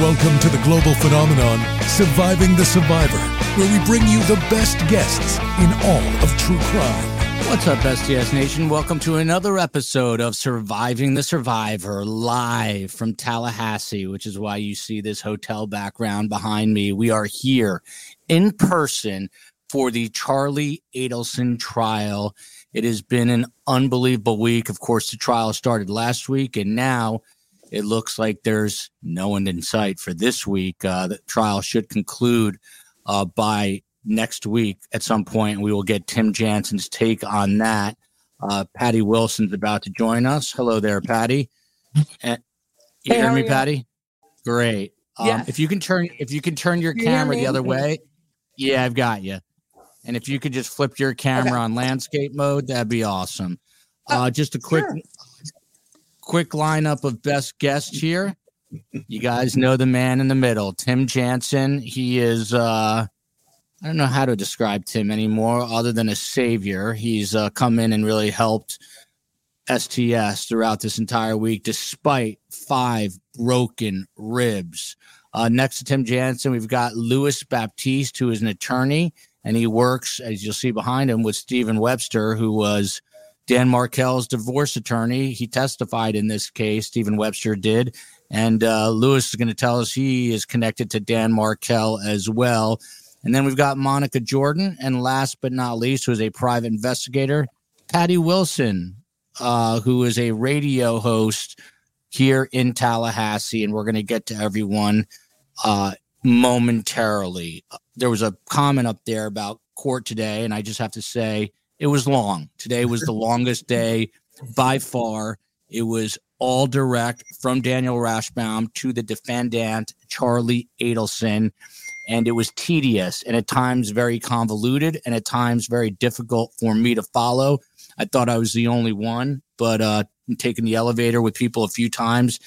Welcome to the global phenomenon, Surviving the Survivor, where we bring you the best guests in all of true crime. What's up, STS Nation? Welcome to another episode of Surviving the Survivor live from Tallahassee, which is why you see this hotel background behind me. We are here in person for the Charlie Adelson trial. It has been an unbelievable week. Of course, the trial started last week, and now it looks like there's no one in sight for this week. Uh, the trial should conclude uh, by next week at some point. We will get Tim Jansen's take on that. Uh, Patty Wilson's about to join us. Hello there, Patty. And, you Hey, hear me, you? Patty? Great. Um, Yes. If you can turn, if you can turn your You camera the other way, yeah, I've got you. And if you could just flip your camera on landscape mode, that'd be awesome. Uh, just a quick, sure. Quick lineup of best guests here. You guys know the man in the middle, Tim Jansen. He is uh I don't know how to describe Tim anymore other than a savior. He's uh, come in and really helped STS throughout this entire week despite five broken ribs. Uh, next to Tim Jansen, we've got Louis Baptiste, who is an attorney, and he works, as you'll see behind him, with Stephen Webster, who was Dan Markel's divorce attorney. He testified in this case, Stephen Webster did. And uh, Lewis is going to tell us he is connected to Dan Markell as well. And then we've got Monica Jordan. And last but not least, who is a private investigator, Patty Wilson, uh, who is a radio host here in Tallahassee. And we're going to get to everyone uh, momentarily. There was a comment up there about court today, and I just have to say it was long. Today was the longest day by far. It was all direct from Daniel Rashbaum to the defendant, Charlie Adelson. And it was tedious and at times very convoluted and at times very difficult for me to follow. I thought I was the only one, but uh, taking the elevator with people a few times,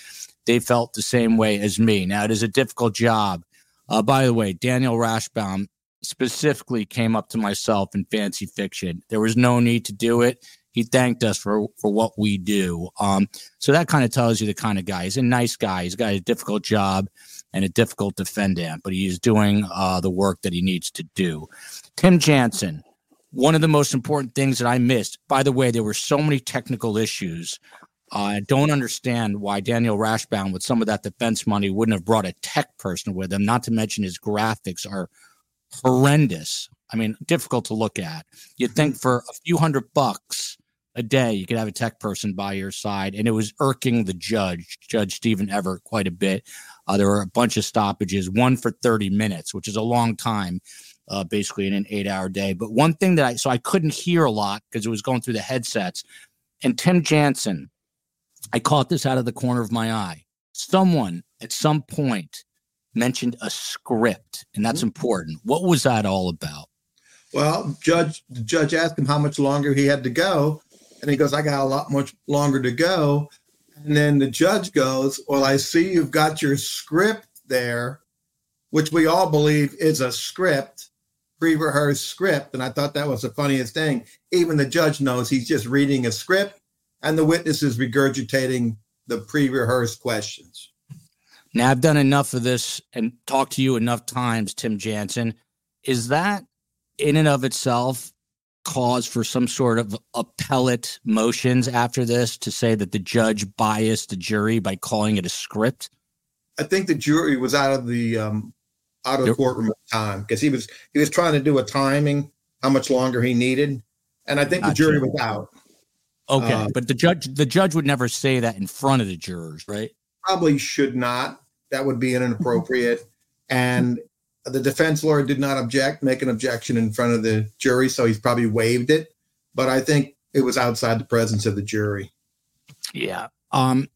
they felt the same way as me. Now, it is a difficult job. Uh, by the way, Daniel Rashbaum specifically came up to myself in fancy fiction. There was no need to do it. He thanked us for for what we do. Um, so that kind of tells you the kind of guy. He's a nice guy. He's got a difficult job and a difficult defendant, but he's doing uh, the work that he needs to do. Tim Jansen, one of the most important things that I missed. By the way, there were so many technical issues. Uh, I don't understand why Daniel Rashbaum, with some of that defense money, wouldn't have brought a tech person with him. Not to mention his graphics are horrendous. I mean, difficult to look at. You'd think for a few hundred bucks a day, you could have a tech person by your side, and it was irking the judge, Judge Stephen Everett, quite a bit. Uh, there were a bunch of stoppages, one for 30 minutes, which is a long time, uh, basically in an eight hour day. But one thing that I, so I couldn't hear a lot because it was going through the headsets. And Tim Jansen, I caught this out of the corner of my eye. Someone at some point mentioned a script, and that's mm-hmm. important. What was that all about? Well, judge the judge asked him how much longer he had to go, and he goes, "I got a lot much longer to go." And then the judge goes, "Well, I see you've got your script there, which we all believe is a script, pre-rehearsed script." And I thought that was the funniest thing. Even the judge knows he's just reading a script, and the witness is regurgitating the pre-rehearsed questions. Now, I've done enough of this and talked to you enough times, Tim Jansen. Is that in and of itself cause for some sort of appellate motions after this to say that the judge biased the jury by calling it a script? I think the jury was out of the um, out of the courtroom at the time because he was he was trying to do a timing how much longer he needed, and I think the Gotcha. jury was out. Okay, Uh, but the judge the judge would never say that in front of the jurors, right? Probably should not. That would be inappropriate. and the defense lawyer did not object, make an objection in front of the jury, so he's probably waived it. But I think it was outside the presence of the jury. Yeah. Um,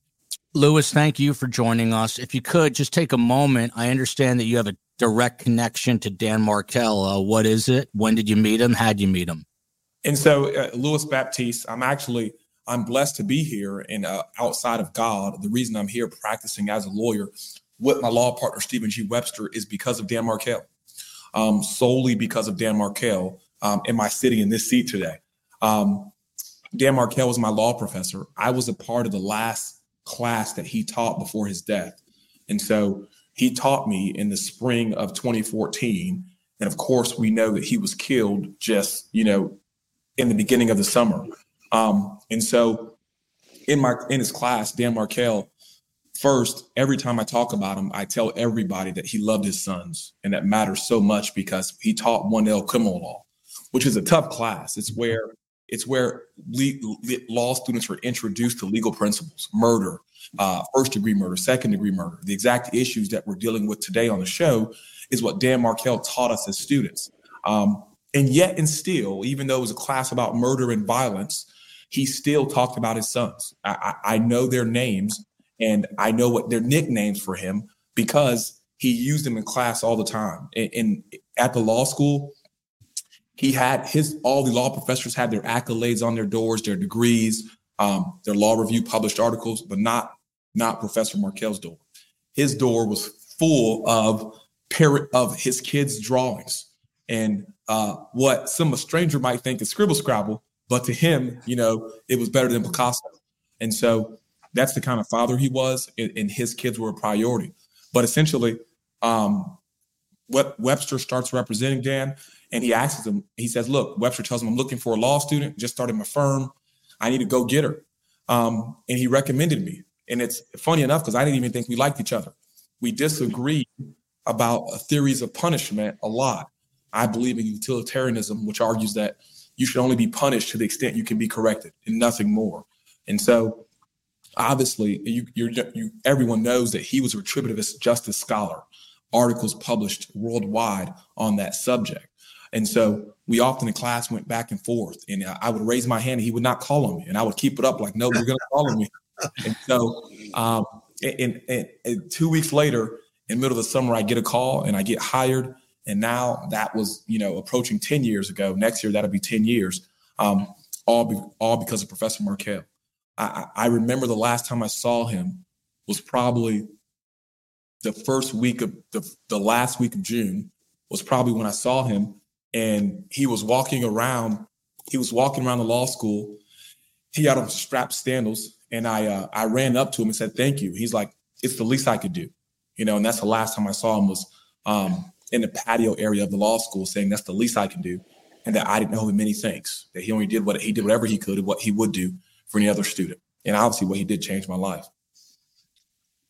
Lewis, thank you for joining us. If you could just take a moment, I understand that you have a direct connection to Dan Markel. Uh, what is it? When did you meet him? How'd you meet him? And so, uh, Louis Baptiste, I'm actually I'm blessed to be here and uh, outside of God. The reason I'm here practicing as a lawyer with my law partner Stephen G. Webster is because of Dan Markel, um, solely because of Dan Markel um, in my city in this seat today. Um, Dan Markel was my law professor. I was a part of the last class that he taught before his death, and so he taught me in the spring of 2014. And of course, we know that he was killed just, you know, in the beginning of the summer. Um, and so in my in his class, Dan Markel, first, every time I talk about him, I tell everybody that he loved his sons. And that matters so much because he taught 1L criminal law, which is a tough class. It's where it's where le- law students are introduced to legal principles, murder, uh, first degree murder, second degree murder. The exact issues that we're dealing with today on the show is what Dan Markel taught us as students. Um, and yet, and still, even though it was a class about murder and violence, he still talked about his sons. I, I, I know their names and I know what their nicknames for him because he used them in class all the time. And, and at the law school, he had his all the law professors had their accolades on their doors, their degrees, um, their law review published articles, but not not Professor Markel's door. His door was full of parrot of his kids' drawings and uh, what some a stranger might think is scribble scrabble, but to him, you know, it was better than Picasso. And so that's the kind of father he was, and, and his kids were a priority. But essentially, um, what Webster starts representing Dan, and he asks him, he says, Look, Webster tells him, I'm looking for a law student, just started my firm. I need to go get her. Um, and he recommended me. And it's funny enough because I didn't even think we liked each other. We disagreed about theories of punishment a lot. I believe in utilitarianism, which argues that you should only be punished to the extent you can be corrected and nothing more. And so, obviously, you, you, everyone knows that he was a retributive justice scholar, articles published worldwide on that subject. And so we often in class went back and forth, and I would raise my hand, and he would not call on me, and I would keep it up like, "No, you're going to call on me." And so, um, and, and, and, two weeks later, in the middle of the summer, I get a call, and I get hired, and now that was you know approaching ten years ago. Next year, that'll be ten years. Um, all be, all because of Professor Markel. I, I remember the last time I saw him was probably the first week of the, the last week of June was probably when I saw him and he was walking around. He was walking around the law school. He had on strapped sandals, and I uh, I ran up to him and said, "Thank you." He's like, "It's the least I could do," you know. And that's the last time I saw him was um, in the patio area of the law school, saying that's the least I can do, and that I didn't owe him many thanks. That he only did what he did whatever he could and what he would do for any other student. And obviously, what he did changed my life.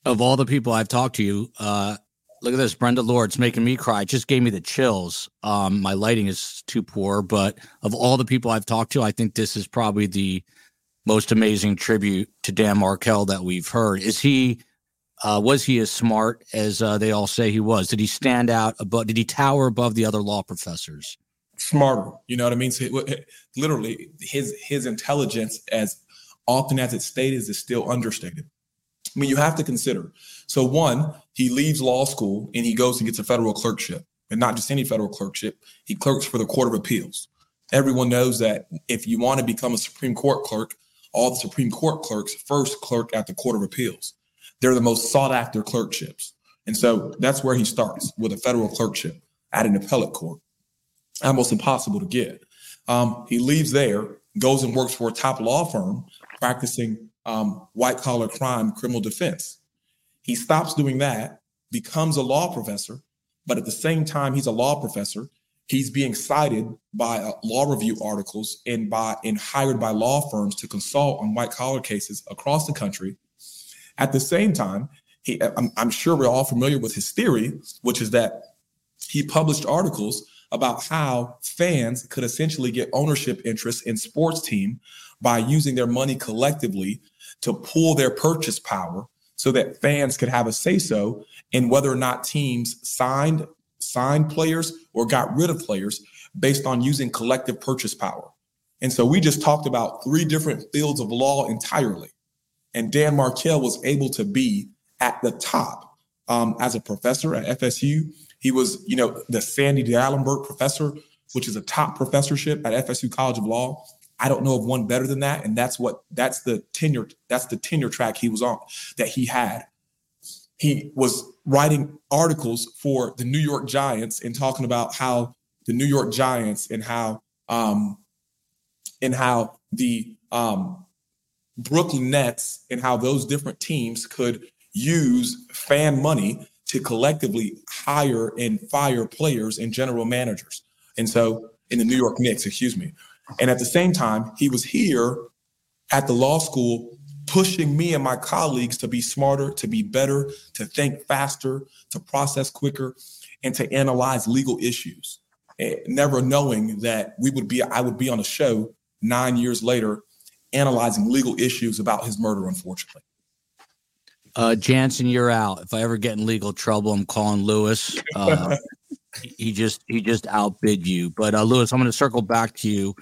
Of all the people I've talked to you, uh, Look at this, Brenda Lord's making me cry. It just gave me the chills. Um, my lighting is too poor, but of all the people I've talked to, I think this is probably the most amazing tribute to Dan Markel that we've heard. Is he? Uh, was he as smart as uh, they all say he was? Did he stand out above? Did he tower above the other law professors? Smarter, you know what I mean. So, literally, his his intelligence, as often as it's stated, is still understated. I mean, you have to consider. So, one, he leaves law school and he goes and gets a federal clerkship, and not just any federal clerkship. He clerks for the Court of Appeals. Everyone knows that if you want to become a Supreme Court clerk, all the Supreme Court clerks first clerk at the Court of Appeals. They're the most sought after clerkships. And so that's where he starts with a federal clerkship at an appellate court. Almost impossible to get. Um, he leaves there, goes and works for a top law firm practicing um, white collar crime, criminal defense. He stops doing that, becomes a law professor, but at the same time, he's a law professor. He's being cited by uh, law review articles and by and hired by law firms to consult on white collar cases across the country. At the same time, he, I'm, I'm sure we're all familiar with his theory, which is that he published articles about how fans could essentially get ownership interest in sports team by using their money collectively to pool their purchase power so that fans could have a say so in whether or not teams signed signed players or got rid of players based on using collective purchase power. And so we just talked about three different fields of law entirely. And Dan Markel was able to be at the top um, as a professor at FSU. He was, you know, the Sandy D'Alemberte professor, which is a top professorship at FSU College of Law. I don't know of one better than that. And that's what that's the tenure, that's the tenure track he was on that he had. He was writing articles for the New York Giants and talking about how the New York Giants and how um and how the um Brooklyn Nets and how those different teams could use fan money to collectively hire and fire players and general managers. And so in the New York Knicks, excuse me. And at the same time, he was here at the law school pushing me and my colleagues to be smarter, to be better, to think faster, to process quicker, and to analyze legal issues. Never knowing that we would be, I would be on a show nine years later analyzing legal issues about his murder, unfortunately. Uh, Jansen, you're out. If I ever get in legal trouble, I'm calling Lewis. Uh, he just he just outbid you. But uh, Lewis, I'm going to circle back to you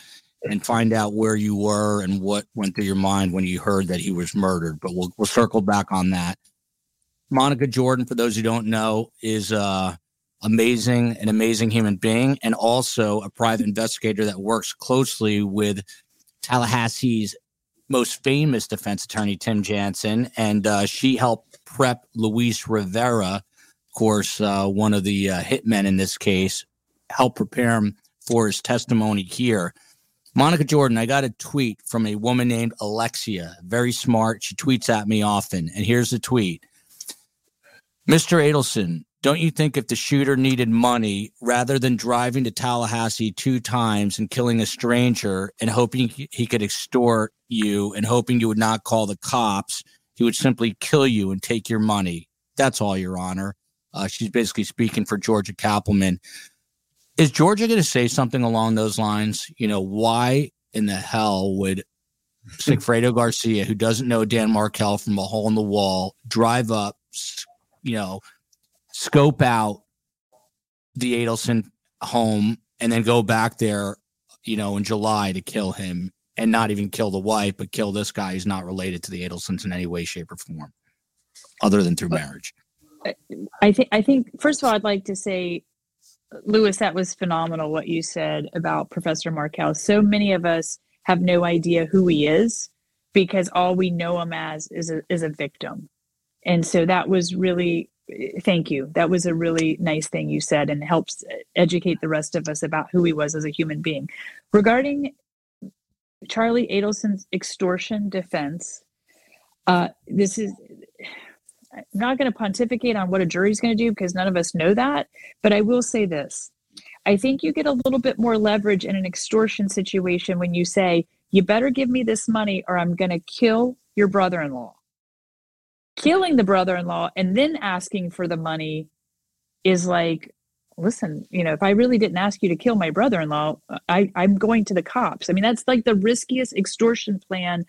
and find out where you were and what went through your mind when you heard that he was murdered. But we'll we'll circle back on that. Monica Jordan, for those who don't know, is uh amazing, an amazing human being, and also a private investigator that works closely with Tallahassee's most famous defense attorney, Tim Jansen, and uh, she helped prep Luis Rivera, course, uh, one of the uh, hitmen in this case, helped prepare him for his testimony here. Monica Jordan, I got a tweet from a woman named Alexia, very smart. She tweets at me often. And here's the tweet Mr. Adelson, don't you think if the shooter needed money rather than driving to Tallahassee two times and killing a stranger and hoping he could extort you and hoping you would not call the cops, he would simply kill you and take your money? That's all, Your Honor. Uh, she's basically speaking for Georgia Cappleman. Is Georgia going to say something along those lines? You know, why in the hell would Sigfredo Garcia, who doesn't know Dan Markel from a hole in the wall, drive up, you know, scope out the Adelson home and then go back there, you know, in July to kill him and not even kill the wife, but kill this guy who's not related to the Adelsons in any way, shape, or form, other than through marriage. I think I think first of all, I'd like to say, Lewis, that was phenomenal what you said about Professor Markel. So many of us have no idea who he is because all we know him as is a is a victim. And so that was really thank you. That was a really nice thing you said and helps educate the rest of us about who he was as a human being. Regarding Charlie Adelson's extortion defense, uh, this is I'm not going to pontificate on what a jury's going to do because none of us know that, but I will say this. I think you get a little bit more leverage in an extortion situation when you say, you better give me this money or I'm going to kill your brother in law killing the brother-in-law and then asking for the money is like listen you know if i really didn't ask you to kill my brother-in-law I, i'm going to the cops. I mean that's like the riskiest extortion plan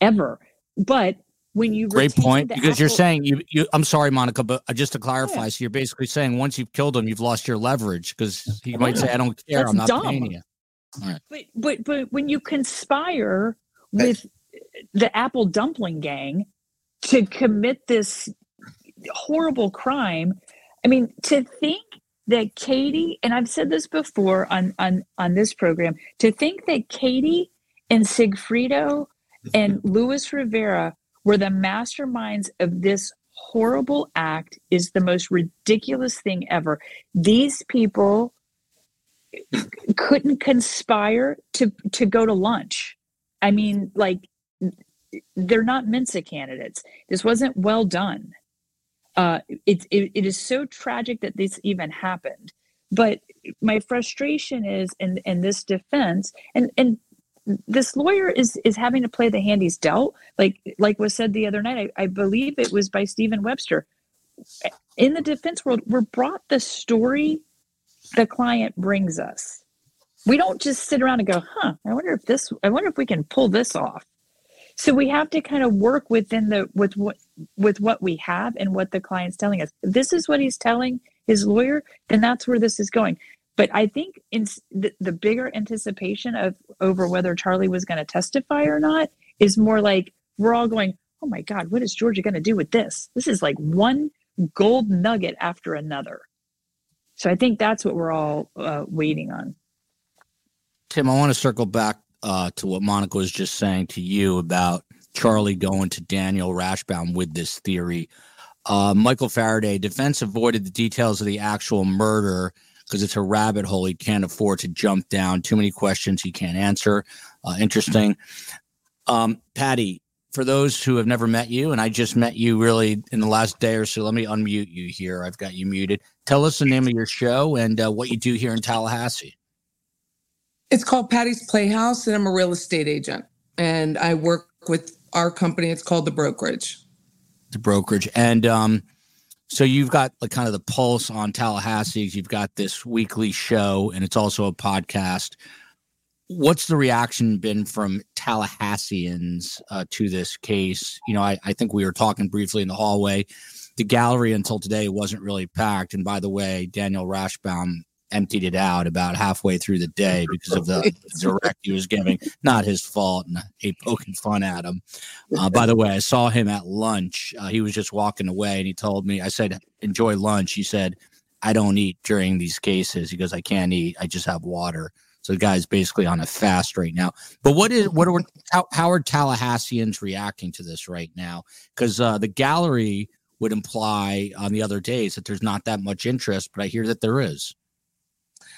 ever. But when you great point because actual, you're saying you, you i'm sorry monica but uh, just to clarify yeah. so you're basically saying once you've killed him you've lost your leverage because he might say i don't care that's i'm not dumb. paying you but but but when you conspire with the apple dumpling gang to commit this horrible crime. I mean, to think that Katie, and I've said this before on on on this program, to think that Katie and Sigfredo and Luis Rivera were the masterminds of this horrible act is the most ridiculous thing ever. These people couldn't conspire to to go to lunch. I mean, like they're not Mensa candidates. This wasn't well done. Uh, it, it, it is so tragic that this even happened. But my frustration is in, in this defense, and, and this lawyer is is having to play the hand he's dealt. Like like was said the other night, I, I believe it was by Stephen Webster. In the defense world, we're brought the story the client brings us. We don't just sit around and go, huh, I wonder if this I wonder if we can pull this off so we have to kind of work within the with what with what we have and what the client's telling us this is what he's telling his lawyer then that's where this is going but i think in the, the bigger anticipation of over whether charlie was going to testify or not is more like we're all going oh my god what is georgia going to do with this? This is like one gold nugget after another. So i think that's what we're all uh, waiting on. Tim i want to circle back uh, to what Monica was just saying to you about Charlie going to Daniel Rashbaum with this theory. Uh, Michael Faraday, defense avoided the details of the actual murder because it's a rabbit hole he can't afford to jump down. Too many questions he can't answer. Uh, interesting. Um, Patty, for those who have never met you, and I just met you really in the last day or so, let me unmute you here. I've got you muted. Tell us the name of your show and uh, what you do here in Tallahassee. It's called Patty's Playhouse, and I'm a real estate agent. And I work with our company. It's called The Brokerage. The Brokerage. And um, so you've got like kind of the pulse on Tallahassee. You've got this weekly show, and it's also a podcast what's the reaction been from Tallahasseans uh, to this case? You know, I, I, think we were talking briefly in the hallway. The gallery until today wasn't really packed. And by the way, Daniel Rashbaum emptied it out about halfway through the day because of the direct he was giving. Not his fault, and I hate poking fun at him. Uh, by the way, I saw him at lunch. Uh, he was just walking away, and he told me, I said, "Enjoy lunch." He said, "I don't eat during these cases." He goes, "I can't eat. I just have water." So the guy's basically on a fast right now. But what is what are how, how are Tallahasseans reacting to this right now? Because uh, the gallery would imply on the other days that there's not that much interest, but I hear that there is.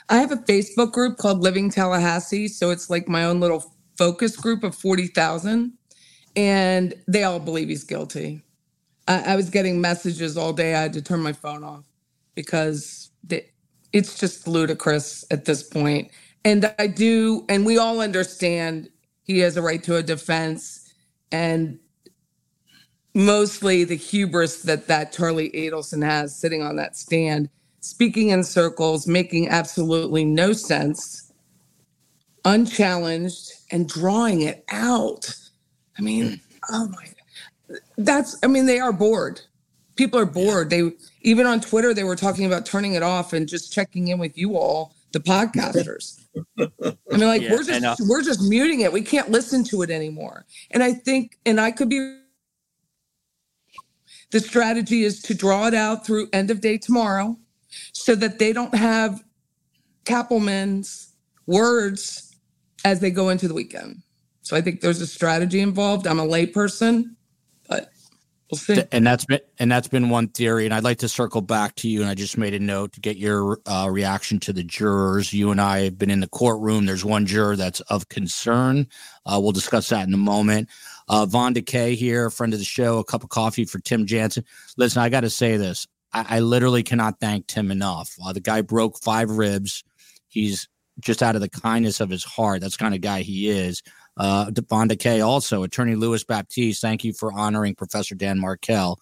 I have a Facebook group called Living Tallahassee, so it's like my own little focus group of forty thousand, and they all believe he's guilty. I, I, was getting messages all day. I had to turn my phone off because they, it's just ludicrous at this point and I do, and we all understand he has a right to a defense, and mostly the hubris that that Charlie Adelson has sitting on that stand, speaking in circles, making absolutely no sense, unchallenged, and drawing it out. I mean, hmm. oh my, that's. I mean, they are bored. People are bored. They even on Twitter they were talking about turning it off and just checking in with you all, the podcasters. I mean, like yeah, we're just we're just muting it. We can't listen to it anymore. And I think, and I could be. The strategy is to draw it out through end of day tomorrow, so that they don't have Cappleman's words as they go into the weekend. So I think there's a strategy involved. I'm a layperson, but We'll see. And that's been and that's been one theory. And I'd like to circle back to you. And I just made a note to get your uh, reaction to the jurors. You and I have been in the courtroom. There's one juror that's of concern. Uh, we'll discuss that in a moment. Uh, Vaughn DeKay here, friend of the show. A cup of coffee for Tim Jansen. Listen, I got to say this. I, I, literally cannot thank Tim enough. Uh, the guy broke five ribs. He's just out of the kindness of his heart. That's kind of guy he is. Uh, Vaughn DeKay also, Attorney Louis Baptiste, thank you for honoring Professor Dan Markel.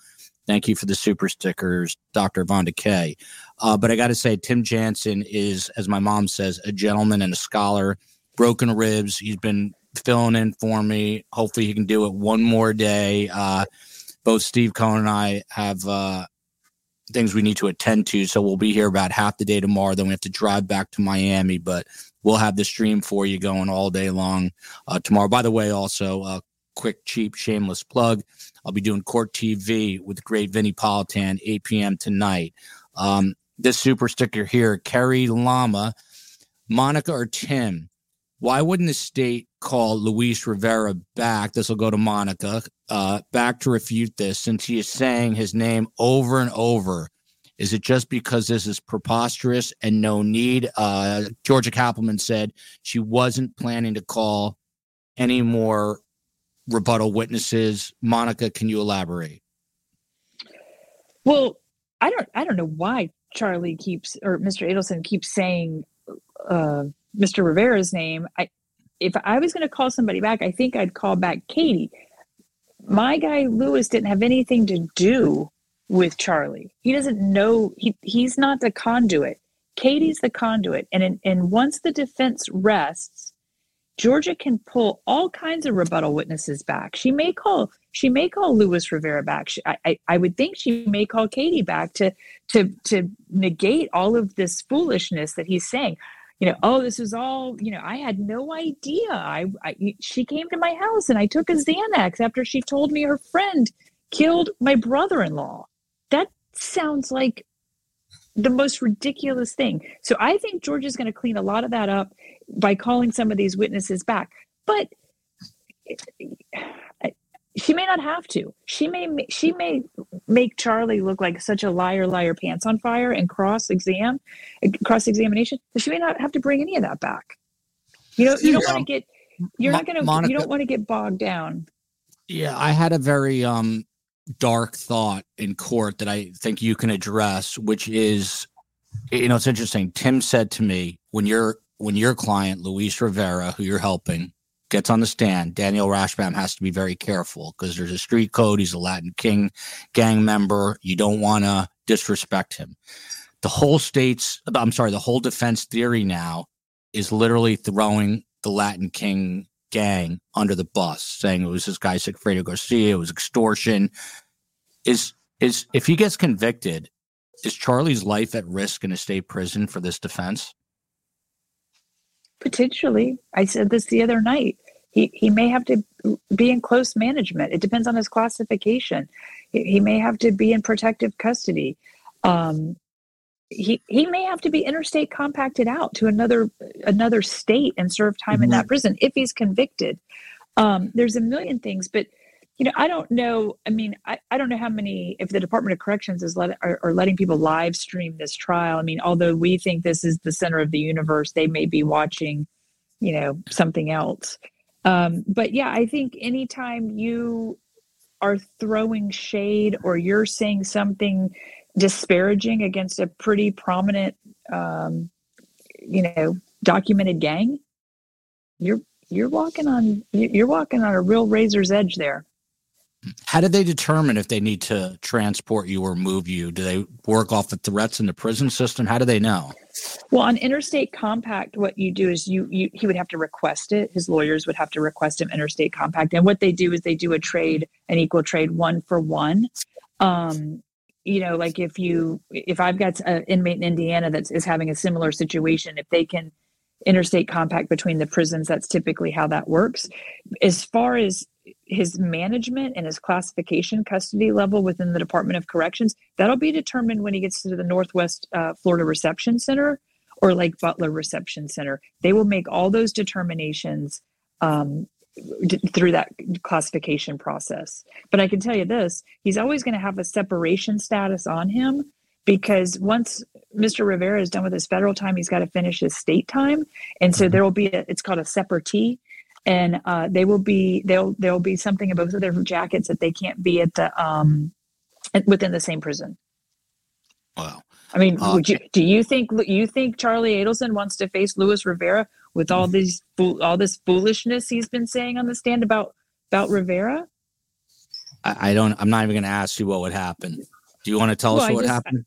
Thank you for the super stickers, Dr. Vaughn DeKay. Uh, but I got to say, Tim Jansen is, as my mom says, a gentleman and a scholar. Broken ribs. He's been filling in for me. Hopefully, he can do it one more day. Uh, both Steve Cohen and I have uh, things we need to attend to. So we'll be here about half the day tomorrow. Then we have to drive back to Miami. But we'll have the stream for you going all day long uh, tomorrow. By the way, also a quick, cheap, shameless plug. I'll be doing Court TV with great Vinnie Politan, 8 p.m. tonight. Um, this super sticker here, Kerry Lama, Monica or Tim. Why wouldn't the state call Luis Rivera back? This will go to Monica, uh, back to refute this since he is saying his name over and over is it just because this is preposterous and no need? Uh, Georgia Cappleman said she wasn't planning to call any more rebuttal witnesses. Monica, can you elaborate? Well, I don't. I don't know why Charlie keeps or Mr. Adelson keeps saying uh, Mr. Rivera's name. I, if I was going to call somebody back, I think I'd call back Katie. My guy Lewis didn't have anything to do with Charlie. He doesn't know he he's not the conduit. Katie's the conduit. And in, and once the defense rests, Georgia can pull all kinds of rebuttal witnesses back. She may call she may call Lewis Rivera back. She, I, I would think she may call Katie back to to to negate all of this foolishness that he's saying. You know, oh, this is all. You know, I had no idea. I, I she came to my house and I took a Xanax after she told me her friend killed my brother-in-law that sounds like the most ridiculous thing. So I think George is going to clean a lot of that up by calling some of these witnesses back. But she may not have to. She may she may make Charlie look like such a liar, liar, pants on fire, and cross exam, cross examination. That she may not have to bring any of that back. You know, you don't want to get. You're not going to. You don't want to get bogged down Yeah, I had a very um dark thought in court that I think you can address, which is, you know, it's interesting. Tim said to me when your when your client Luis Rivera, who you're helping, gets on the stand, Daniel Rashbaum has to be very careful because there's a street code. He's a Latin King gang member. You don't want to disrespect him. The whole state's, I'm sorry, the whole defense theory now is literally throwing the Latin King gang under the bus, saying it was this guy Sigfredo Garcia, it was extortion. Is is if he gets convicted, is Charlie's life at risk in a state prison for this defense? Potentially. I said this the other night. He he may have to be in close management. It depends on his classification. He, he may have to be in protective custody. Um, he he may have to be interstate compacted out to another another state and serve time mm-hmm. in that mm-hmm. prison if he's convicted. Um, there's a million things, but you know, I don't know. I mean, I, I don't know how many if the Department of Corrections is let are, are letting people live stream this trial. I mean, although we think this is the center of the universe, they may be watching, you know, something else. Um, but yeah, I think anytime you are throwing shade or you're saying something disparaging against a pretty prominent, um, you know, documented gang, you're you're walking on you're walking on a real razor's edge there. How do they determine if they need to transport you or move you? Do they work off the threats in the prison system? How do they know? Well, on interstate compact, what you do is you, you he would have to request it. His lawyers would have to request him interstate compact, and what they do is they do a trade, an equal trade, one for one. Um, you know, like if you if I've got an inmate in Indiana that is having a similar situation, if they can interstate compact between the prisons, that's typically how that works. As far as his management and his classification custody level within the Department of Corrections, that'll be determined when he gets to the Northwest uh, Florida Reception Center or Lake Butler Reception Center. They will make all those determinations um, through that classification process. But I can tell you this he's always going to have a separation status on him because once Mr. Rivera is done with his federal time, he's got to finish his state time. And so there will be a, it's called a separate and uh, they will be they'll there'll be something in both of their jackets that they can't be at the um within the same prison. Wow. I mean, uh, you, do you think you think Charlie Adelson wants to face Luis Rivera with all these all this foolishness he's been saying on the stand about about Rivera? I, I don't. I'm not even going to ask you what would happen. Do you want to tell well, us what just, happened?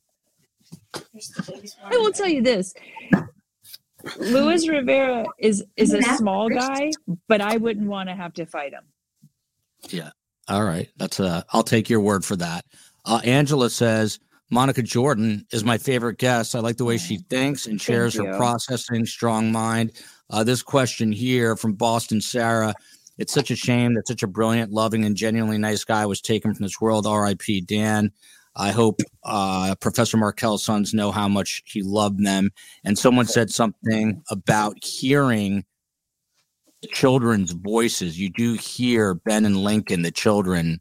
I will tell you this. Luis Rivera is is a small guy, but I wouldn't want to have to fight him. Yeah. All right. That's uh I'll take your word for that. Uh, Angela says Monica Jordan is my favorite guest. I like the way she thinks and shares her processing, strong mind. Uh, this question here from Boston Sarah. It's such a shame that such a brilliant, loving, and genuinely nice guy was taken from this world. R.I.P. Dan. I hope uh, Professor Markel's sons know how much he loved them. And someone said something about hearing children's voices. You do hear Ben and Lincoln, the children,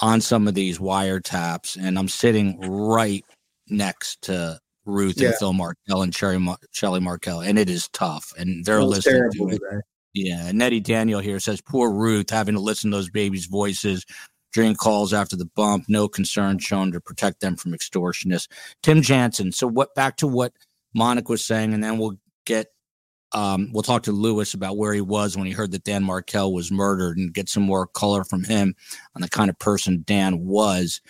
on some of these wiretaps. And I'm sitting right next to Ruth yeah. and Phil Markel and Sherry Mar- Shelly Markel, and it is tough. And they're listening to it. Yeah. Nettie Daniel here says, poor Ruth having to listen to those babies' voices during calls after the bump, no concern shown to protect them from extortionists. Tim Jansen. So what back to what Monica was saying, and then we'll get um, we'll talk to Lewis about where he was when he heard that Dan Markel was murdered and get some more color from him on the kind of person Dan was.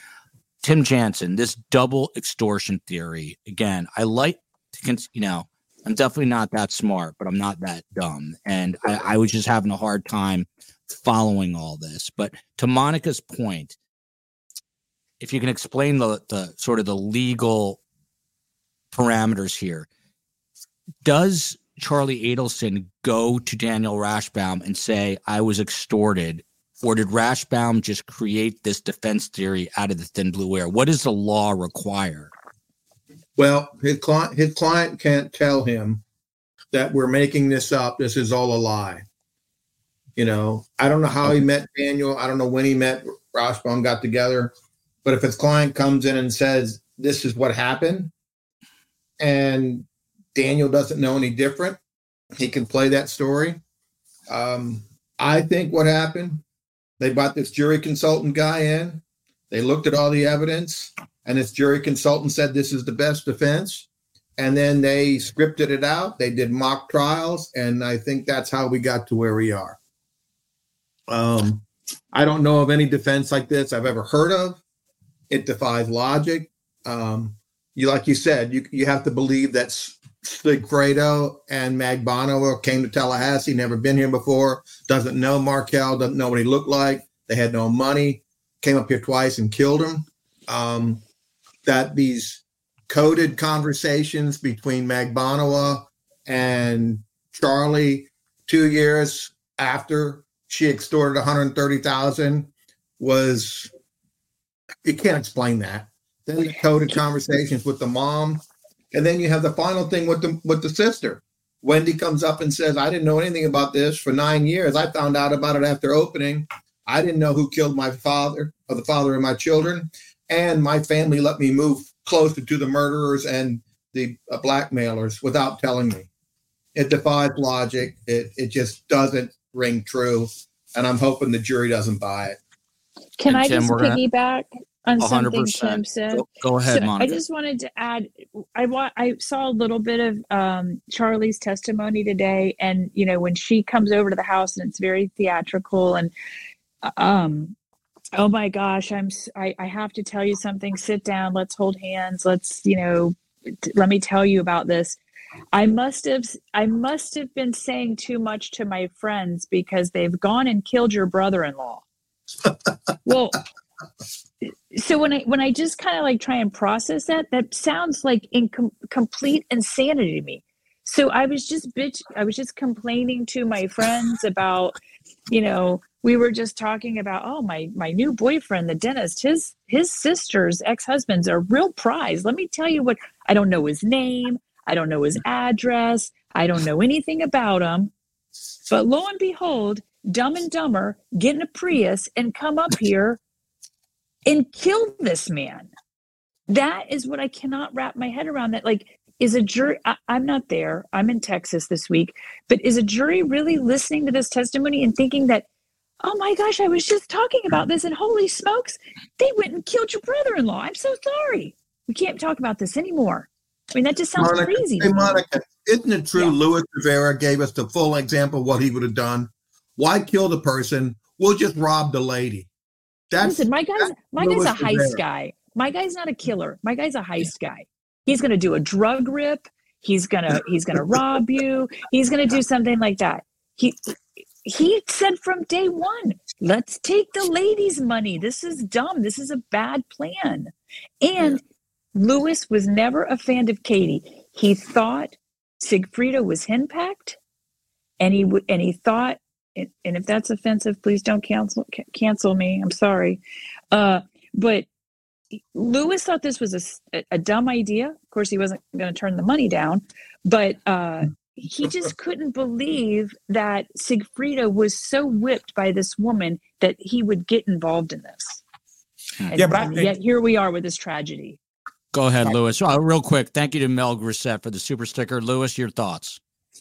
Tim Jansen, this double extortion theory. Again, I like to, you know, I'm definitely not that smart, but I'm not that dumb. And I, I was just having a hard time following all this. But to Monica's point, if you can explain the, the sort of the legal parameters here, does Charlie Adelson go to Daniel Rashbaum and say, I was extorted? Or did Rashbaum just create this defense theory out of the thin blue air? What does the law require? Well, his client, his client can't tell him that we're making this up. This is all a lie. You know, I don't know how he met Daniel. I don't know when he met Rashbaum got together. But if his client comes in and says, this is what happened, and Daniel doesn't know any different, he can play that story. Um, I think what happened They brought this jury consultant guy in. They looked at all the evidence, and this jury consultant said this is the best defense. And then they scripted it out. They did mock trials, and I think that's how we got to where we are. Um, I don't know of any defense like this I've ever heard of. It defies logic. Um, you, like you said, you you have to believe that Sigfredo and Magbanua came to Tallahassee, never been here before, doesn't know Markel, doesn't know what he looked like. They had no money, came up here twice and killed him. Um, that these coded conversations between Magbanua and Charlie two years after she extorted 130,000 was you can't explain that. Then the coded conversations with the mom, and then you have the final thing with the with the sister. Wendy comes up and says, "I didn't know anything about this for nine years. I found out about it after opening. I didn't know who killed my father or the father of my children, and my family let me move closer to the murderers and the blackmailers without telling me. It defies logic. It it just doesn't ring true, and I'm hoping the jury doesn't buy it. Can And I Tim, just we're gonna- piggyback on something 100%. Tim said? Go, go ahead, So I just wanted to add, I wa- I saw a little bit of um, Charlie's testimony today, and you know when she comes over to the house and it's very theatrical, and um, oh my gosh, I'm s- I, I have to tell you something. Sit down, let's hold hands. Let's you know, t- let me tell you about this. I must have I must have been saying too much to my friends because they've gone and killed your brother-in-law. well, so when I when I just kind of like try and process that, that sounds like in complete insanity to me. So I was just bitch. I was just complaining to my friends about, you know, we were just talking about, oh my my new boyfriend, the dentist, his his sister's ex husband's a real prize. Let me tell you what. I don't know his name. I don't know his address. I don't know anything about him. But lo and behold, Dumb and Dumber get in a Prius and come up here and kill this man. That is what I cannot wrap my head around. That like is a jury. I, I'm not there. I'm in Texas this week, but is a jury really listening to this testimony and thinking that, oh my gosh, I was just talking about this, and holy smokes, they went and killed your brother-in-law. I'm so sorry. We can't talk about this anymore. I mean, that just sounds Monica, crazy. Hey. Monica, isn't it true Yeah. Luis Rivera gave us the full example of what he would have done? Why kill the person? We'll just rob the lady. That's Listen, my guy's that's my guy's a heist Rivera. guy. My guy's not a killer. My guy's a heist guy. He's gonna do a drug rip. He's gonna he's gonna rob you. He's gonna do something like that. He he said from day one, let's take the lady's money. This is dumb. This is a bad plan. And Lewis was never a fan of Katie. He thought Sigfredo was henpecked, and he would and he thought and, and if that's offensive, please don't cancel ca- cancel me. I'm sorry, uh, but Lewis thought this was a dumb idea. Of course, he wasn't going to turn the money down, but uh, he just couldn't believe that Sigfredo was so whipped by this woman that he would get involved in this. And, Yeah, but I and yet here we are with this tragedy. Go ahead, Lewis. Uh, real quick, thank you to Mel Grissett for the super sticker. Lewis, your thoughts?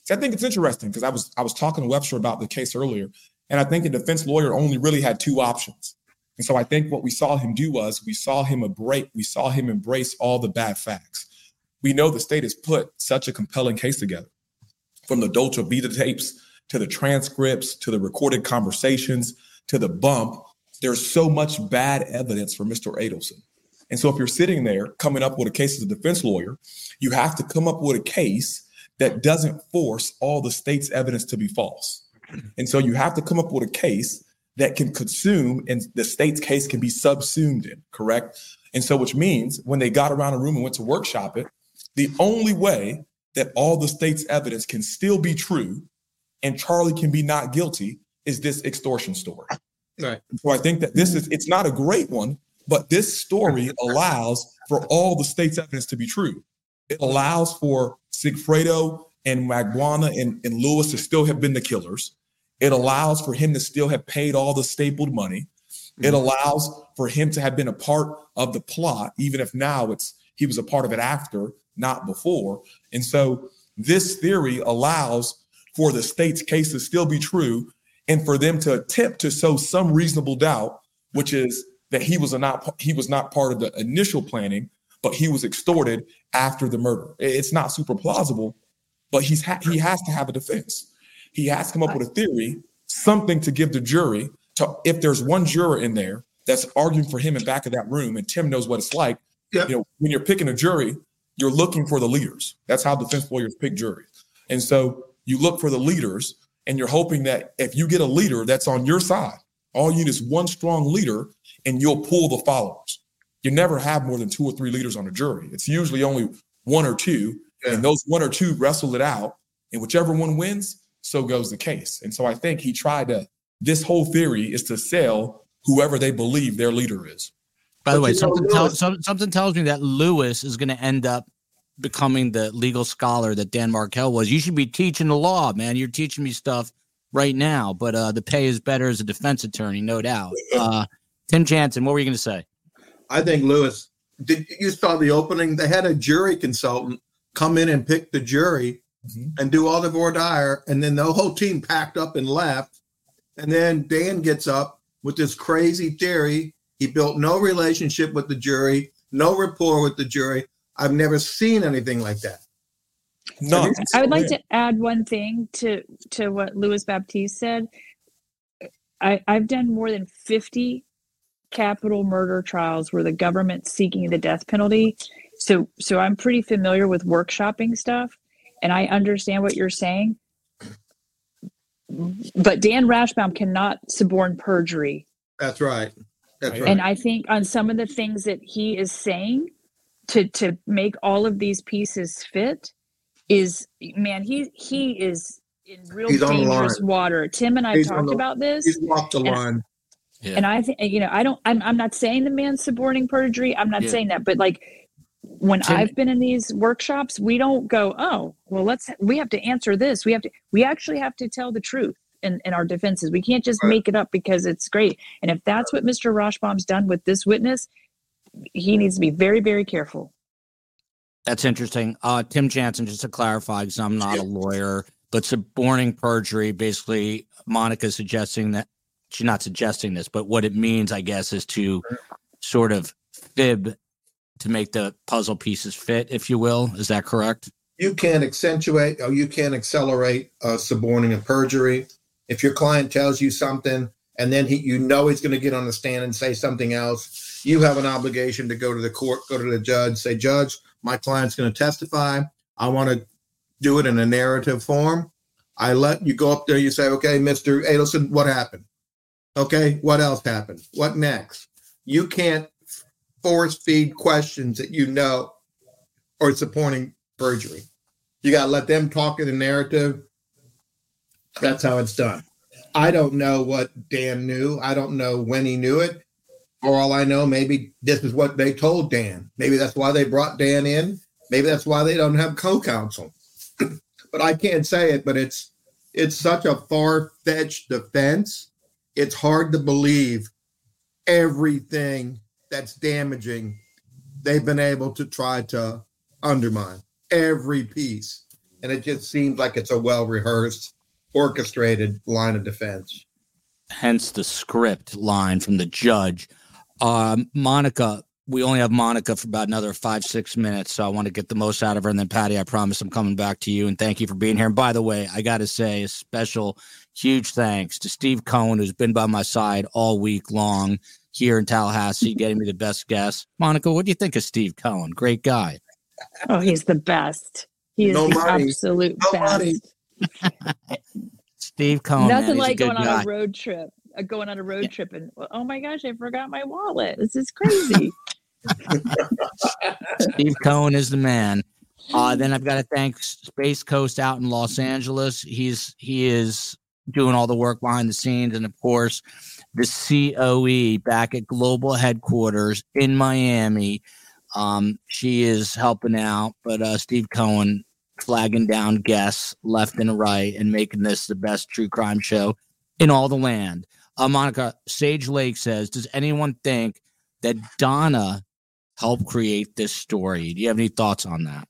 I think it's interesting because I was I was talking to Webster about the case earlier, and I think a defense lawyer only really had two options. And so I think what we saw him do was we saw him embrace we saw him embrace all the bad facts. We know the state has put such a compelling case together, from the Dolce Vita tapes to the transcripts to the recorded conversations to the bump. There's so much bad evidence for Mr. Adelson. And so if you're sitting there coming up with a case as a defense lawyer, you have to come up with a case that doesn't force all the state's evidence to be false. And so you have to come up with a case that can consume and the state's case can be subsumed in, correct? And so which means when they got around a room and went to workshop it, the only way that all the state's evidence can still be true and Charlie can be not guilty is this extortion story. Right. So I think that this is it's not a great one, but this story allows for all the state's evidence to be true. It allows for Sigfredo and Magbanua and, and Lewis to still have been the killers. It allows for him to still have paid all the stapled money. It mm-hmm. allows for him to have been a part of the plot, even if now it's he was a part of it after, not before. And so this theory allows for the state's case to still be true and for them to attempt to sow some reasonable doubt, which is that he was not he was not part of the initial planning, but he was extorted after the murder. It's not super plausible, but he's ha- he has to have a defense. He has to come up with a theory, something to give the jury. To if there's one juror in there that's arguing for him in back of that room, and Tim knows what it's like. Yep. You know, when you're picking a jury, you're looking for the leaders. That's how defense lawyers pick juries. And so you look for the leaders, and you're hoping that if you get a leader that's on your side, all you need is one strong leader, and you'll pull the followers. You never have more than two or three leaders on a jury. It's usually only one or two, Yeah. and those one or two wrestle it out, and whichever one wins, so goes the case. And so I think he tried to. This whole theory is to sell whoever they believe their leader is. By the But way, something, tell, some, something tells me that Lewis is going to end up becoming the legal scholar that Dan Markel was. You should be teaching the law, man. You're teaching me stuff right now, but uh, the pay is better as a defense attorney, no doubt. Uh, Tim Jansen, what were you going to say? I think Lewis. Did you saw the opening? They had a jury consultant come in and pick the jury Mhm. and do all the voir dire, and then the whole team packed up and left. And then Dan gets up with this crazy theory. He built no relationship with the jury, no rapport with the jury. I've never seen anything like that. None. I would like to add one thing to to what Louis Baptiste said. I, I've done more than 50 capital murder trials where the government's seeking the death penalty. So so I'm pretty familiar with workshopping stuff and I understand what you're saying. But Dan Rashbaum cannot suborn perjury. That's right. That's Right. And I think on some of the things that he is saying to to make all of these pieces fit is man, he he is in real He's dangerous water. Tim and I He's talked the- about this. He's walked the line. Yeah. And I think you know, I don't I'm I'm not saying the man's suborning perjury. I'm not Yeah. saying that, but like when Tim- I've been in these workshops, we don't go, oh, well, let's we have to answer this. We have to we actually have to tell the truth in, in our defenses. We can't just Right. make it up because it's great. And if that's what Mr. Rashbaum's done with this witness, he needs to be very, very careful. That's interesting. Uh, Tim Jansen, just to clarify, because I'm not a lawyer, but suborning perjury, basically, Monica suggesting that she's not suggesting this, but what it means, I guess, is to sort of fib to make the puzzle pieces fit, if you will. Is that correct? you can't accentuate or you can't accelerate uh, suborning and perjury. If your client tells you something and then he, you know he's going to get on the stand and say something else, you have an obligation to go to the court, go to the judge, say, Judge, my client's going to testify. I want to do it in a narrative form. I let you go up there. You say, Okay, Mr. Adelson, what happened? Okay, what else happened? What next? You can't force feed questions that you know are suborning perjury. You got to let them talk in the narrative. That's how it's done. I don't know what Dan knew. I don't know when he knew it. For all I know, maybe this is what they told Dan. Maybe that's why they brought Dan in. Maybe that's why they don't have co-counsel. but I can't say it. But it's it's such a far-fetched defense. It's hard to believe everything that's damaging they've been able to try to undermine every piece. And it just seems like it's a well rehearsed, orchestrated line of defense. Hence the script line from the judge. Um, Monica, we only have Monica for about another five, six minutes. So I want to get the most out of her. And then, Patty, I promise I'm coming back to you. And thank you for being here. And by the way, I got to say a special, huge thanks to Steve Cohen, who's been by my side all week long here in Tallahassee, getting me the best guests. Monica, what do you think of Steve Cohen? Great guy. Oh, he's the best. He is No the money. absolute No best. Steve Cohen. man, Nothing he's a like good going on guy. a road trip. Uh, going on a road trip and oh my gosh, I forgot my wallet. This is crazy. Steve Cohen is the man. Uh, then I've got to thank Space Coast out in Los Angeles. He's he is doing all the work behind the scenes, and of course, the COE back at global headquarters in Miami. Um, she is helping out, but uh, Steve Cohen flagging down guests left and right and making this the best true crime show in all the land. Uh, Monica Sage Lake says, "Does anyone think that Donna helped create this story?" Do you have any thoughts on that?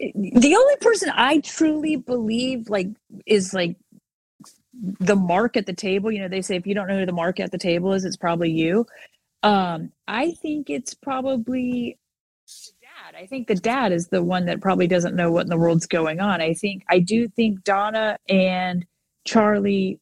The only person I truly believe like is like the mark at the table. You know, they say if you don't know who the mark at the table is, it's probably you. Um, I think it's probably dad. I think the dad is the one that probably doesn't know what in the world's going on. I think I do think Donna and Charlie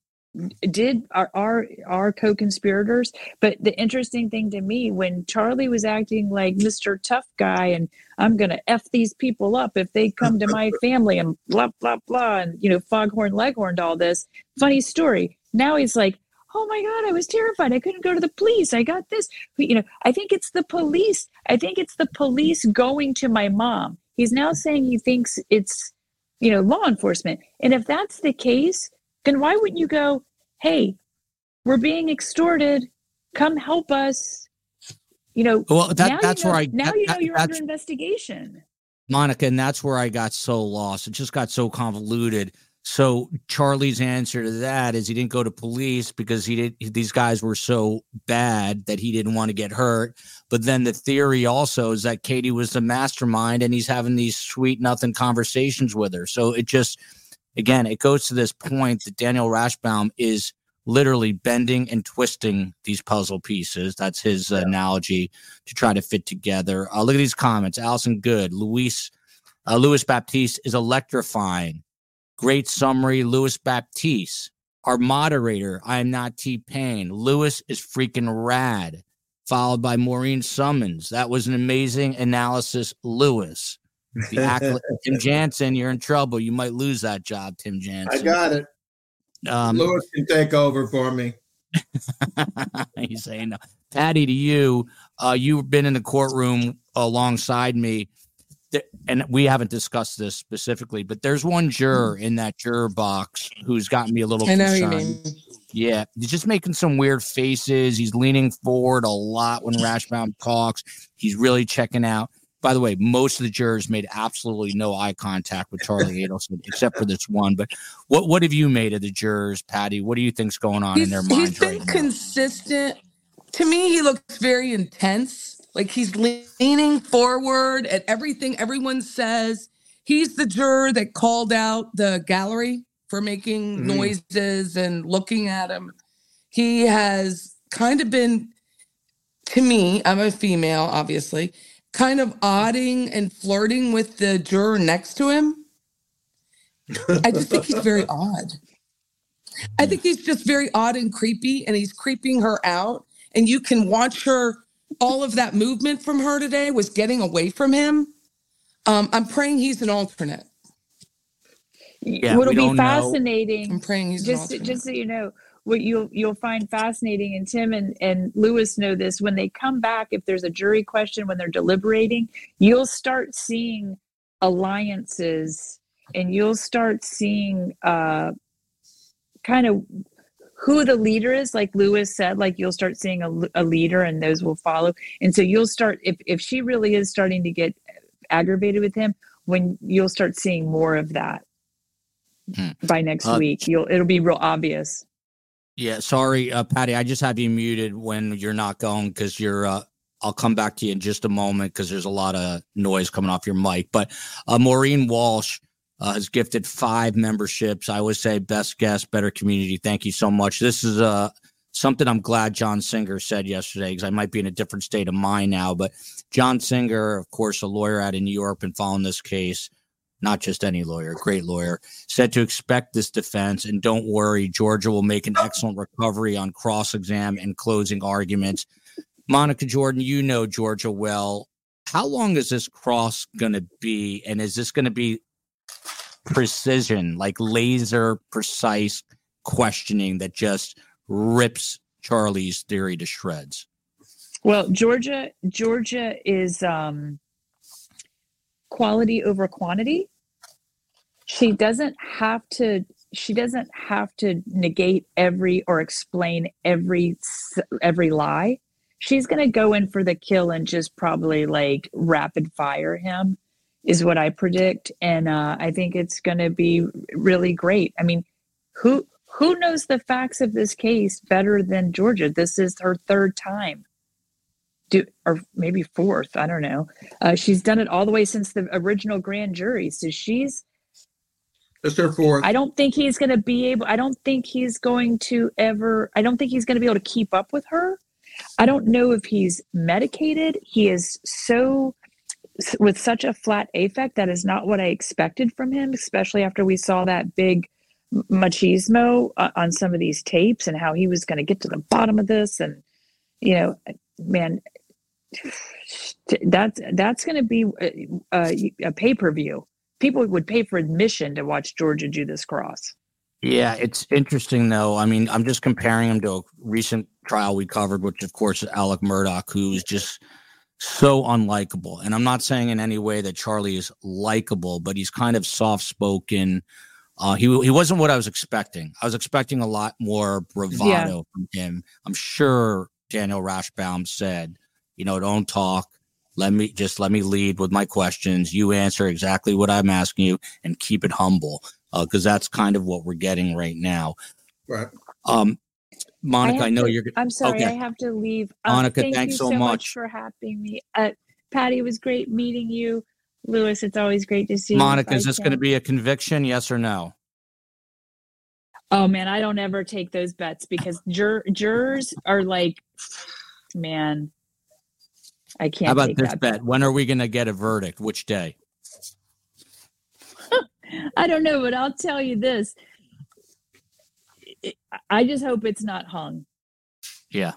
did our are, are co-conspirators. But the interesting thing to me when charlie was acting like mr tough guy and i'm gonna f these people up if they come to my family and blah blah blah and you know foghorn leghorned all this funny story. Now he's like oh my god i was terrified. I couldn't go to the police. I got this. You know i think it's the police i think it's the police going to my mom. He's now saying he thinks it's you know law enforcement. And if that's the case then why wouldn't you go, hey, we're being extorted, come help us? You know, well, that, that's you know, where I now that, you know you're under investigation. Monica, and that's where I got so lost. It just got so convoluted. So Charlie's answer to that is he didn't go to police because he did these guys were so bad that he didn't want to get hurt. But then the theory also is that Katie was the mastermind and he's having these sweet nothing conversations with her. So it just again, it goes to this point that Daniel Rashbaum is literally bending and twisting these puzzle pieces. That's his yeah. analogy to try to fit together. Uh, look at these comments. Allison Good, Luis, uh, Louis Baptiste is electrifying. Great summary, Louis Baptiste. Our moderator, I am not T Pain. Lewis is freaking rad. Followed by Maureen Summons. That was an amazing analysis, Lewis. The accolade, Tim Jansen, you're in trouble. You might lose that job, Tim Jansen. I got it. Um, Lewis can take over for me. He's saying, no. Patty, to you, uh, you've been in the courtroom alongside me, and we haven't discussed this specifically, but there's one juror in that juror box who's gotten me a little I know concerned. Yeah, he's just making some weird faces. He's leaning forward a lot when Rashbaum talks. He's really checking out. By the way, most of the jurors made absolutely no eye contact with Charlie Adelson, except for this one. But what what have you made of the jurors, Patty? What do you think's going on he's, in their minds? He's been right consistent. To me, he looks very intense. Like he's leaning forward at everything everyone says. He's the juror that called out the gallery for making mm-hmm. noises and looking at him. He has kind of been, to me, I'm a female, obviously kind of odding and flirting with the juror next to him. I just think he's very odd. I think he's just very odd and creepy, and he's creeping her out. And you can watch her, all of that movement from her today was getting away from him. Um, I'm praying he's an alternate. Yeah, What'll be fascinating. Know. I'm praying he's just just so you know, what you'll you'll find fascinating and tim and, and lewis know this when they come back if there's a jury question when they're deliberating you'll start seeing alliances and you'll start seeing uh, kind of who the leader is like lewis said like you'll start seeing a, a leader and those will follow. And so you'll start if, if she really is starting to get aggravated with him when you'll start seeing more of that hmm. by next uh, week. You'll it'll be real obvious yeah, sorry, uh, Patty. I just have you muted when you're not going because you're. Uh, I'll come back to you in just a moment because there's a lot of noise coming off your mic. But uh, Maureen Walsh uh, has gifted five memberships. I always say best guest, better community. Thank you so much. This is uh, something I'm glad John Singer said yesterday because I might be in a different state of mind now. But John Singer, of course, a lawyer out in New York, been following this case not just any lawyer, great lawyer, said to expect this defense and don't worry, Georgia will make an excellent recovery on cross exam and closing arguments. Monica Jordan, you know Georgia well. How long is this cross going to be? And is this going to be precision, like laser precise questioning that just rips Charlie's theory to shreds? Well, Georgia, Georgia is um, quality over quantity. She doesn't have to she doesn't have to negate every or explain every every lie. She's going to go in for the kill and just probably like rapid fire him is what I predict and uh, I think it's going to be really great. I mean, who who knows the facts of this case better than Georgia? This is her third time do or maybe fourth. I don't know. Uh, she's done it all the way since the original grand jury. So she's. It's her fourth. I don't think he's going to be able. I don't think he's going to ever. I don't think he's going to be able to keep up with her. I don't know if he's medicated. He is so with such a flat affect that is not what I expected from him, especially after we saw that big machismo uh, on some of these tapes and how he was going to get to the bottom of this and you know man that's that's going to be a, a pay-per-view people would pay for admission to watch georgia do this cross yeah it's interesting though i mean i'm just comparing him to a recent trial we covered which of course is alec Murdaugh, who's just so unlikable and i'm not saying in any way that charlie is likable but he's kind of soft-spoken uh, he he wasn't what I was expecting. I was expecting a lot more bravado yeah. from him. I'm sure Daniel Rashbaum said, you know, don't talk. Let me just let me lead with my questions. You answer exactly what I'm asking you, and keep it humble, because uh, that's kind of what we're getting right now. Right. Um, Monica, I, I know to, you're. I'm sorry, okay. I have to leave. Um, Monica, thank thanks so much. much for having me. Uh, Patty, it was great meeting you. Lewis, it's always great to see you. Monica, is this going to be a conviction? Yes or no? Oh man, I don't ever take those bets because jur- jurors are like, man, I can't. How about this bet? bet? When are we going to get a verdict? Which day? I don't know, but I'll tell you this. I just hope it's not hung. Yeah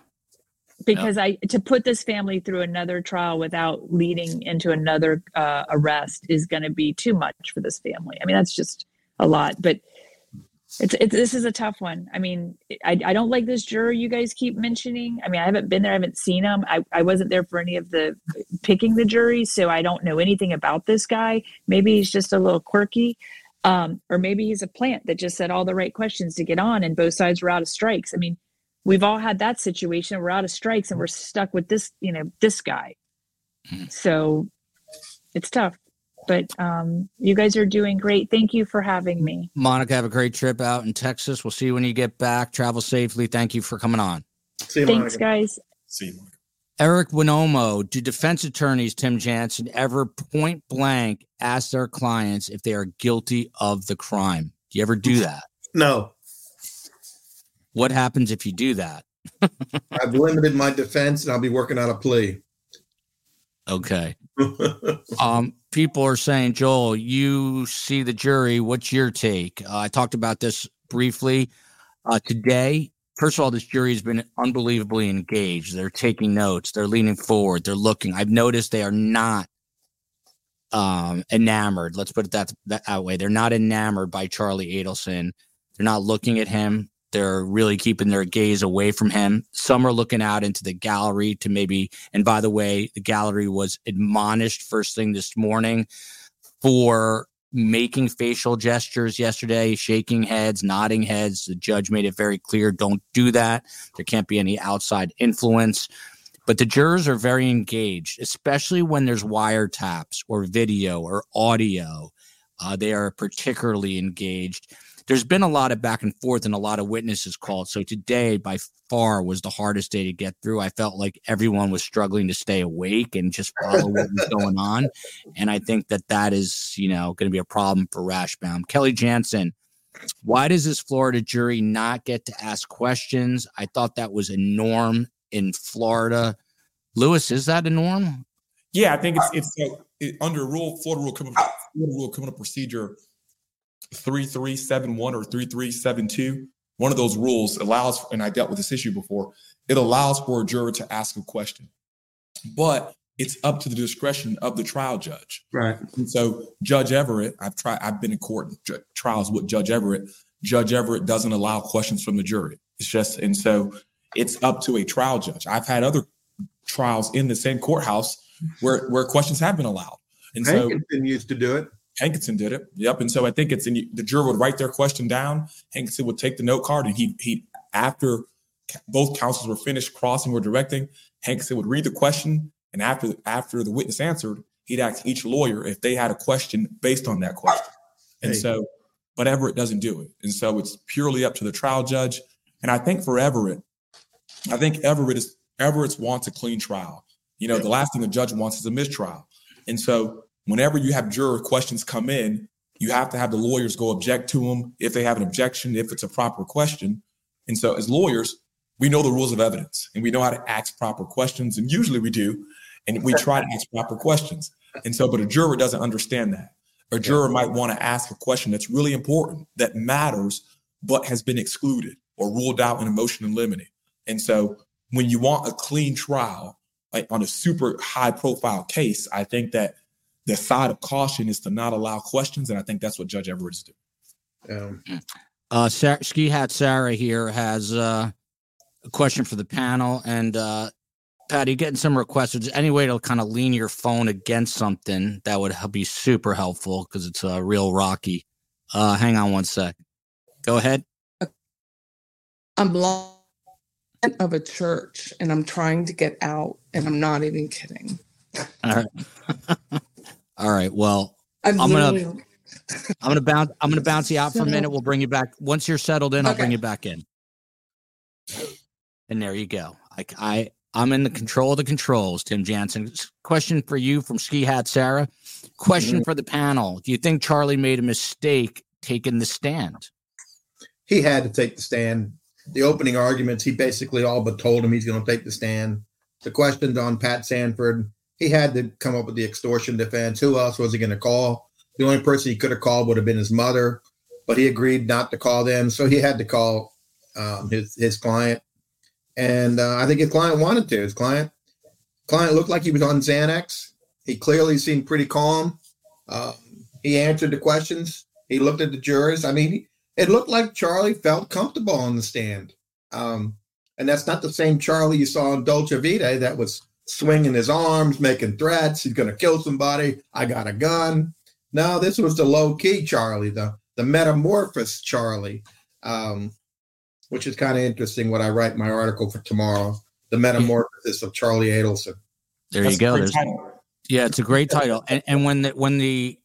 because I to put this family through another trial without leading into another uh, arrest is going to be too much for this family. I mean, that's just a lot. But it's, it's this is a tough one. I mean, I, I don't like this juror you guys keep mentioning. I mean, I haven't been there, I haven't seen him. I, I wasn't there for any of the picking the jury, so I don't know anything about this guy. Maybe he's just a little quirky. Um, or maybe he's a plant that just said all the right questions to get on and both sides were out of strikes. I mean, we've all had that situation. We're out of strikes and we're stuck with this, you know, this guy. Hmm. So it's tough. But um, you guys are doing great. Thank you for having me. Monica, have a great trip out in Texas. We'll see you when you get back. Travel safely. Thank you for coming on. See you, Thanks, Monica. guys. See you, Monica. Eric Winomo, do defense attorneys, Tim Jansen, ever point blank ask their clients if they are guilty of the crime? Do you ever do that? No. What happens if you do that? I've limited my defense and I'll be working out a plea. Okay. um, people are saying, Joel, you see the jury. What's your take? Uh, I talked about this briefly uh, today. First of all, this jury has been unbelievably engaged. They're taking notes. They're leaning forward. They're looking. I've noticed they are not um, enamored. Let's put it that, that way. They're not enamored by Charlie Adelson. They're not looking at him. They're really keeping their gaze away from him. Some are looking out into the gallery to maybe, and by the way, the gallery was admonished first thing this morning for making facial gestures yesterday, shaking heads, nodding heads. The judge made it very clear don't do that. There can't be any outside influence. But the jurors are very engaged, especially when there's wiretaps or video or audio. Uh, they are particularly engaged there's been a lot of back and forth and a lot of witnesses called. So today, by far, was the hardest day to get through. I felt like everyone was struggling to stay awake and just follow what was going on. And I think that that is, you know, going to be a problem for Rashbaum. Kelly Jansen, why does this Florida jury not get to ask questions? I thought that was a norm in Florida. Lewis, is that a norm? Yeah, I think it's it's uh, under rule Florida rule criminal Florida rule criminal procedure 3371 or 3372, one of those rules allows, and I dealt with this issue before, it allows for a juror to ask a question. But it's up to the discretion of the trial judge. Right. And so Judge Everett, I've tried, I've been in court trials with Judge Everett. Judge Everett doesn't allow questions from the jury. It's just, and so it's up to a trial judge. I've had other trials in the same courthouse where where questions have been allowed. And Hankinson so used to do it. Hankinson did it. Yep. And so I think it's in the juror would write their question down. Hankinson would take the note card and he he after both counsels were finished crossing or directing, Hankinson would read the question and after after the witness answered, he'd ask each lawyer if they had a question based on that question. And hey. so, but Everett doesn't do it. And so it's purely up to the trial judge. And I think for Everett, I think Everett is Everett wants a clean trial. You know, the last thing a judge wants is a mistrial. And so whenever you have juror questions come in, you have to have the lawyers go object to them if they have an objection, if it's a proper question. And so as lawyers, we know the rules of evidence and we know how to ask proper questions. And usually we do. And we try to ask proper questions. And so, but a juror doesn't understand that. A juror might want to ask a question that's really important, that matters, but has been excluded or ruled out in a motion in limine. And so when you want a clean trial, like on a super high profile case, I think that the side of caution is to not allow questions. And I think that's what Judge Everett is doing. Um, uh, Sarah, Ski Hat Sarah here has uh, a question for the panel. And uh, Patty, getting some requests. Is any way to kind of lean your phone against something that would be super helpful because it's uh, real rocky. Uh, hang on one sec. Go ahead. I'm lost of a church and I'm trying to get out, and I'm not even kidding. All right. All right. Well, I'm, I'm gonna I'm gonna bounce I'm gonna bounce you out for a minute. We'll bring you back once you're settled in. I'll bring you back in. And there you go. I, I I'm in the control of the controls. Tim Jansen. Question for you from Ski Hat Sarah. Question mm-hmm. for the panel. Do you think Charlie made a mistake taking the stand? He had to take the stand. The opening arguments, he basically all but told him he's going to take the stand. The questions on Pat Sanford, he had to come up with the extortion defense. Who else was he going to call? The only person he could have called would have been his mother, but he agreed not to call them, so he had to call um, his his client. And uh, I think his client wanted to. His client client looked like he was on Xanax. He clearly seemed pretty calm. Um, he answered the questions. He looked at the jurors. I mean, it looked like Charlie felt comfortable on the stand. Um, and that's not the same Charlie you saw in Dolce Vita that was swinging his arms, making threats. He's going to kill somebody. I got a gun. No, this was the low key Charlie, the the metamorphosis Charlie, um, which is kind of interesting. What I write my article for tomorrow, the metamorphosis of Charlie Adelson. There That's you go. yeah, it's a great title. And and when the when the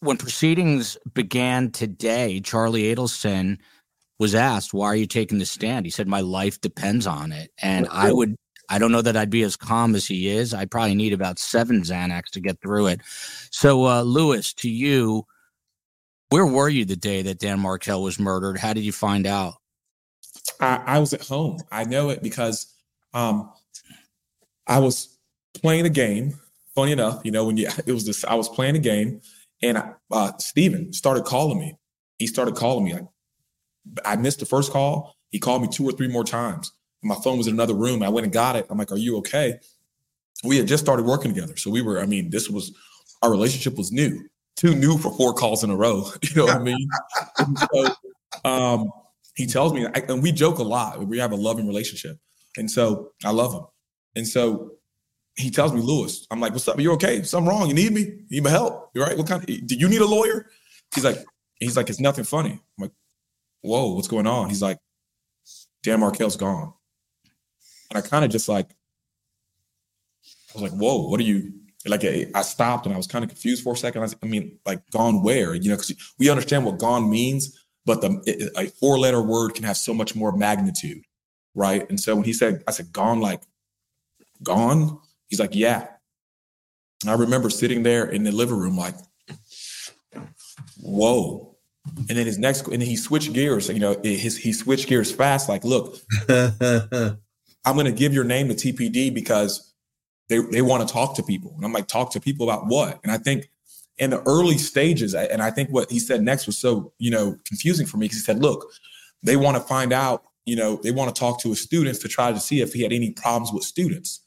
when proceedings began today, Charlie Adelson was asked, "Why are you taking the stand?" He said, "My life depends on it." And I would I don't know that I'd be as calm as he is. I probably need about seven Xanax to get through it. So, uh, Lewis, to you, where were you the day that Dan Markel was murdered? How did you find out? I, I was at home. I know it because um, I was playing a game. Funny enough, you know, when you it was this, I was playing a game, and uh, Steven started calling me. He started calling me. Like, I missed the first call. He called me two or three more times my phone was in another room. I went and got it. I'm like, "Are you okay?" We had just started working together, so we were. I mean, this was our relationship was new, too new for four calls in a row. You know what I mean? so, um, he tells me, I, and we joke a lot. We have a loving relationship, and so I love him. And so he tells me, Lewis, I'm like, "What's up? Are you okay? Something wrong? You need me? You need my help? You right? What kind? Of, do you need a lawyer?" He's like, "He's like, it's nothing funny." I'm like, "Whoa, what's going on?" He's like, "Dan Markel's gone." And I kind of just like, I was like, whoa, what are you? Like, I stopped and I was kind of confused for a second. I, was, I mean, like, gone where? You know, because we understand what gone means, but the a four letter word can have so much more magnitude, right? And so when he said, I said, gone, like, gone? He's like, yeah. And I remember sitting there in the living room, like, whoa. And then his next, and then he switched gears. You know, his he switched gears fast. Like, look, I'm going to give your name to TPD because they, they want to talk to people. And I'm like, talk to people about what? And I think in the early stages, and I think what he said next was so, you know, confusing for me because he said, look, they want to find out, you know, they want to talk to his students to try to see if he had any problems with students.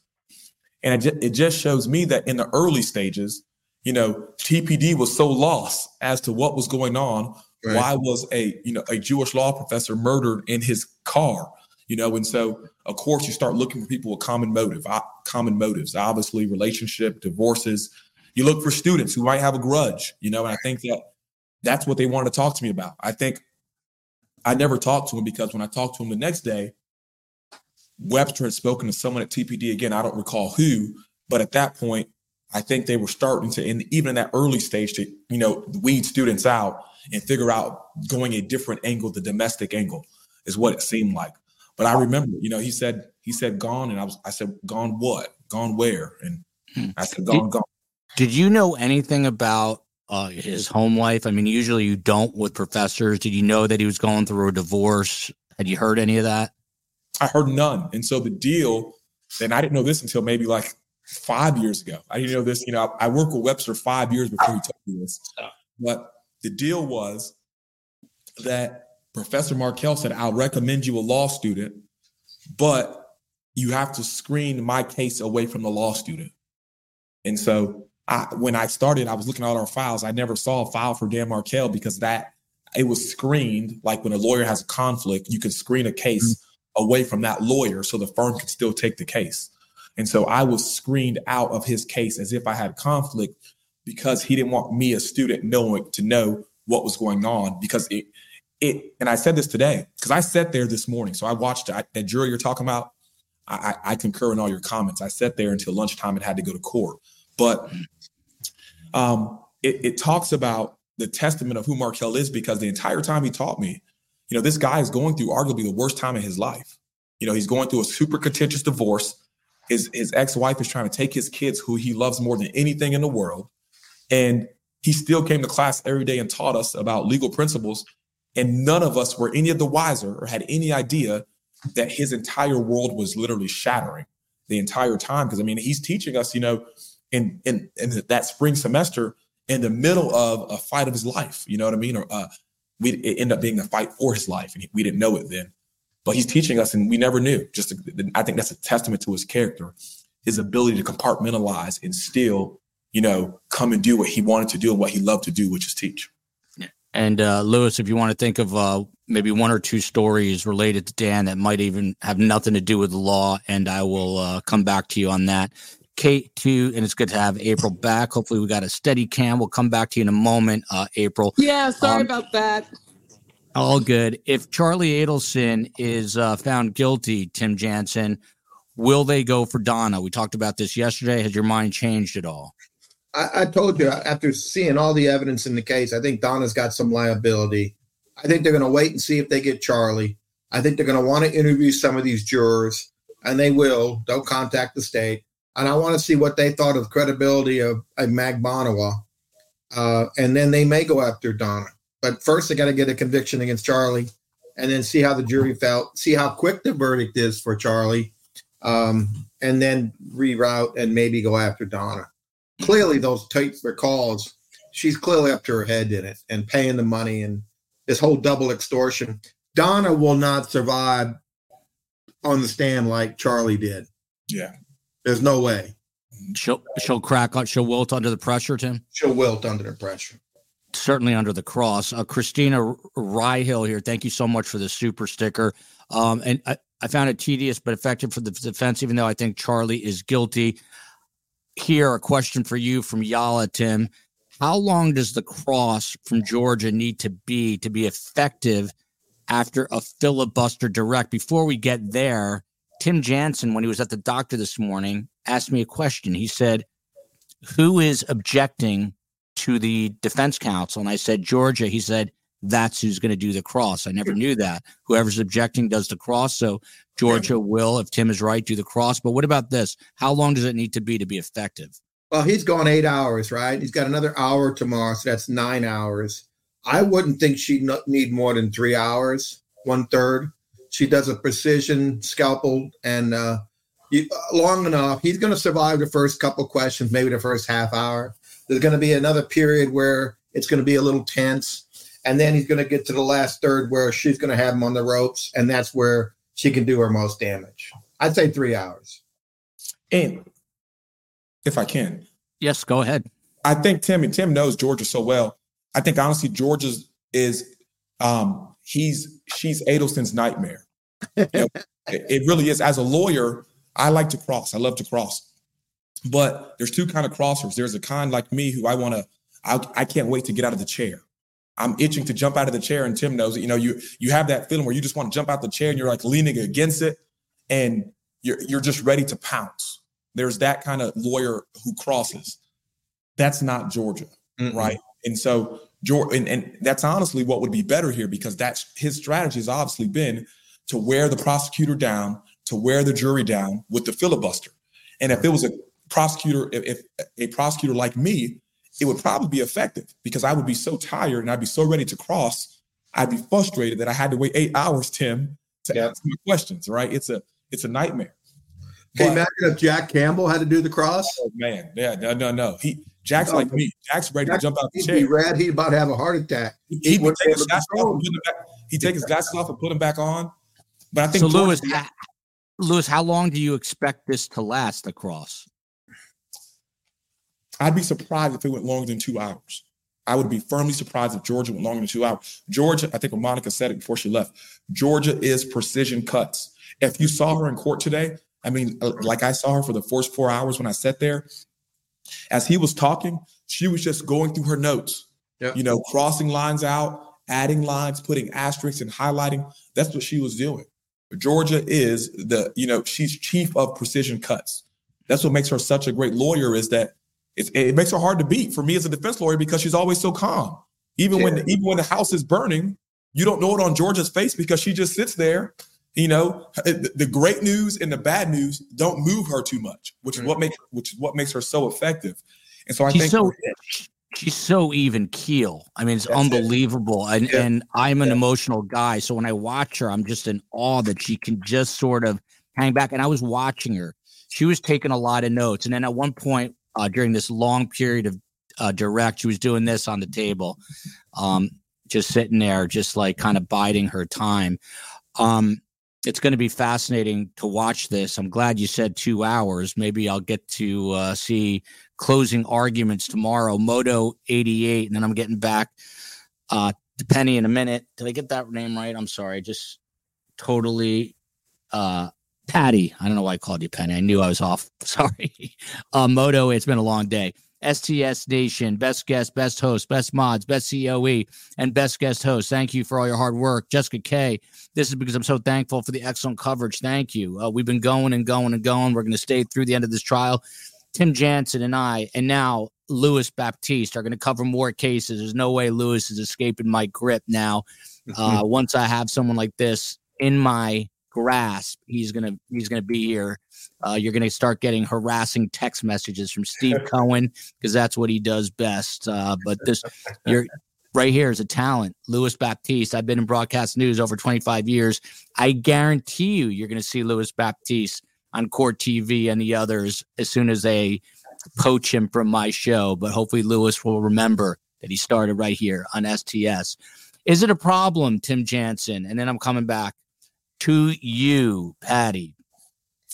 And it just, it just shows me that in the early stages, you know, TPD was so lost as to what was going on. Right. Why was a, you know, a Jewish law professor murdered in his car? you know and so of course you start looking for people with common motive common motives obviously relationship divorces. You look for students who might have a grudge you know and i think that that's what they wanted to talk to me about. I think i never talked to him because when i talked to him the next day webster had spoken to someone at tpd again i don't recall who but at that point i think they were starting to in even in that early stage to you know weed students out and figure out going a different angle the domestic angle is what it seemed like But I remember, you know, he said he said gone, and I was I said gone what? Gone where? And Hmm. I said gone Did- gone. Did you know anything about uh, his home life? I mean, usually you don't with professors. Did you know that he was going through a divorce? Had you heard any of that? I heard none. And so the deal, and I didn't know this until maybe like five years ago. I didn't know this. You know, I worked with Webster five years before he told me this. But the deal was that Professor Markel said, I'll recommend you a law student, but you have to screen my case away from the law student. And so I, when I started, I was looking at our files. I never saw a file for Dan Markel because that it was screened like when a lawyer has a conflict, you can screen a case mm-hmm. away from that lawyer so the firm can still take the case. And so I was screened out of his case as if I had conflict because he didn't want me, a student, knowing to know what was going on because it it and I said this today because I sat there this morning. So I watched I, that jury you're talking about. I, I, I concur in all your comments. I sat there until lunchtime and had to go to court. But um, it, it talks about the testament of who Markel is because the entire time he taught me, you know, this guy is going through arguably the worst time in his life. You know, he's going through a super contentious divorce. His his ex-wife is trying to take his kids, who he loves more than anything in the world. And he still came to class every day and taught us about legal principles. And none of us were any of the wiser or had any idea that his entire world was literally shattering the entire time. Because I mean, he's teaching us, you know, in in in that spring semester in the middle of a fight of his life. You know what I mean? Or uh, we ended up being a fight for his life, and we didn't know it then. But he's teaching us, and we never knew. Just I think that's a testament to his character, his ability to compartmentalize and still, you know, come and do what he wanted to do and what he loved to do, which is teach. And uh, Lewis, if you want to think of uh, maybe one or two stories related to Dan that might even have nothing to do with the law, and I will uh, come back to you on that. Kate, too, and it's good to have April back. Hopefully, we got a steady cam. We'll come back to you in a moment, uh, April. Yeah, sorry Um, about that. All good. If Charlie Adelson is uh, found guilty, Tim Jansen, will they go for Donna? We talked about this yesterday. Has your mind changed at all? I, I told you after seeing all the evidence in the case, I think Donna's got some liability. I think they're going to wait and see if they get Charlie. I think they're going to want to interview some of these jurors, and they will. They'll contact the state, and I want to see what they thought of the credibility of, of Magbanua, uh, and then they may go after Donna. But first, they got to get a conviction against Charlie, and then see how the jury felt, see how quick the verdict is for Charlie, um, and then reroute and maybe go after Donna clearly those tape recalls, she's clearly up to her head in it and paying the money and this whole double extortion. Donna will not survive on the stand like Charlie did. Yeah. There's no way. She'll she'll crack on. She'll wilt under the pressure, Tim. She'll wilt under the pressure. certainly under the cross. Uh, Christina Ryhill here. Thank you so much for the super sticker. Um, and I, I found it tedious but effective for the defense, even though I think Charlie is guilty. Here, a question for you from Yala, Tim. How long does the cross from Georgia need to be to be effective after a filibuster direct? Before we get there, Tim Jansen, when he was at the doctor this morning, asked me a question. He said, Who is objecting to the defense counsel? And I said, Georgia. He said, That's who's going to do the cross. I never knew that. Whoever's objecting does the cross. So Georgia will, if Tim is right, do the cross. But what about this? How long does it need to be to be effective? Well, he's gone eight hours, right? He's got another hour tomorrow, so that's nine hours. I wouldn't think she'd need more than three hours, one third. She does a precision scalpel and uh, you, long enough. He's going to survive the first couple questions, maybe the first half hour. There's going to be another period where it's going to be a little tense. And then he's going to get to the last third where she's going to have him on the ropes. And that's where she can do her most damage. I'd say three hours. And if I can, Yes, go ahead. I think Tim and Tim knows Georgia so well. I think honestly, Georgia's is um he's she's Adelson's nightmare. You know, it, it really is. As a lawyer, I like to cross. I love to cross. But there's two kind of crossers. There's a kind like me who I want to. I, I can't wait to get out of the chair. I'm itching to jump out of the chair, and Tim knows it. You know, you you have that feeling where you just want to jump out the chair, and you're like leaning against it, and you're you're just ready to pounce. There's that kind of lawyer who crosses. That's not Georgia, Mm-mm. right? And so Georgia, and, and that's honestly what would be better here because that's his strategy has obviously been to wear the prosecutor down, to wear the jury down with the filibuster. And if it was a prosecutor, if, if a prosecutor like me, it would probably be effective because I would be so tired and I'd be so ready to cross. I'd be frustrated that I had to wait eight hours, Tim, to yeah. ask me questions. Right? It's a it's a nightmare. Can you imagine if Jack Campbell had to do the cross? Oh man, yeah, no, no, no. He Jack's no, like me. Jack's ready Jack, to jump out the chair. He'd be red. He'd about to have a heart attack. He, he, he would take his glasses off and put him back. He'd take his glasses off and put him back on. But I think so. Lewis, Lewis, how long do you expect this to last? The cross. I'd be surprised if it went longer than two hours. I would be firmly surprised if Georgia went longer than two hours. Georgia, I think Monica said it before she left. Georgia is precision cuts. If you saw her in court today, I mean, uh, like I saw her for the first four hours when I sat there, as he was talking, she was just going through her notes, yep. you know, crossing lines out, adding lines, putting asterisks and highlighting. That's what she was doing. Georgia is the, you know, she's chief of precision cuts. That's what makes her such a great lawyer is that it, it makes her hard to beat for me as a defense lawyer because she's always so calm. Even yeah. when even when the house is burning, you don't know it on Georgia's face because she just sits there. You know, the great news and the bad news don't move her too much, which is what makes which is what makes her so effective. And so I she's think so she's so even keel. I mean, it's unbelievable. It. And yeah. and I'm an yeah. emotional guy, so when I watch her, I'm just in awe that she can just sort of hang back. And I was watching her; she was taking a lot of notes, and then at one point uh, during this long period of uh, direct. She was doing this on the table, um, just sitting there, just like kind of biding her time. Um, it's going to be fascinating to watch this. I'm glad you said two hours. Maybe I'll get to uh, see closing arguments tomorrow. Moto 88, and then I'm getting back uh, to Penny in a minute. Did I get that name right? I'm sorry. Just totally uh, Patty. I don't know why I called you Penny. I knew I was off. Sorry. Uh, Moto, it's been a long day. STS Nation, best guest, best host, best mods, best COE, and best guest host. Thank you for all your hard work. Jessica K. This is because I'm so thankful for the excellent coverage. Thank you. Uh, we've been going and going and going. We're going to stay through the end of this trial. Tim Jansen and I, and now Louis Baptiste are going to cover more cases. There's no way Louis is escaping my grip now. Uh, once I have someone like this in my grasp he's gonna he's gonna be here. Uh, you're gonna start getting harassing text messages from steve cohen because that's what he does best. Uh, but this you're right here is a talent louis baptiste. I've been in broadcast news over 25 years. I guarantee you you're gonna see louis baptiste on court tv and the others as soon as they poach him from my show but hopefully louis will remember that he started right here on sts is it a problem tim jansen? And then i'm coming back to you, Patty.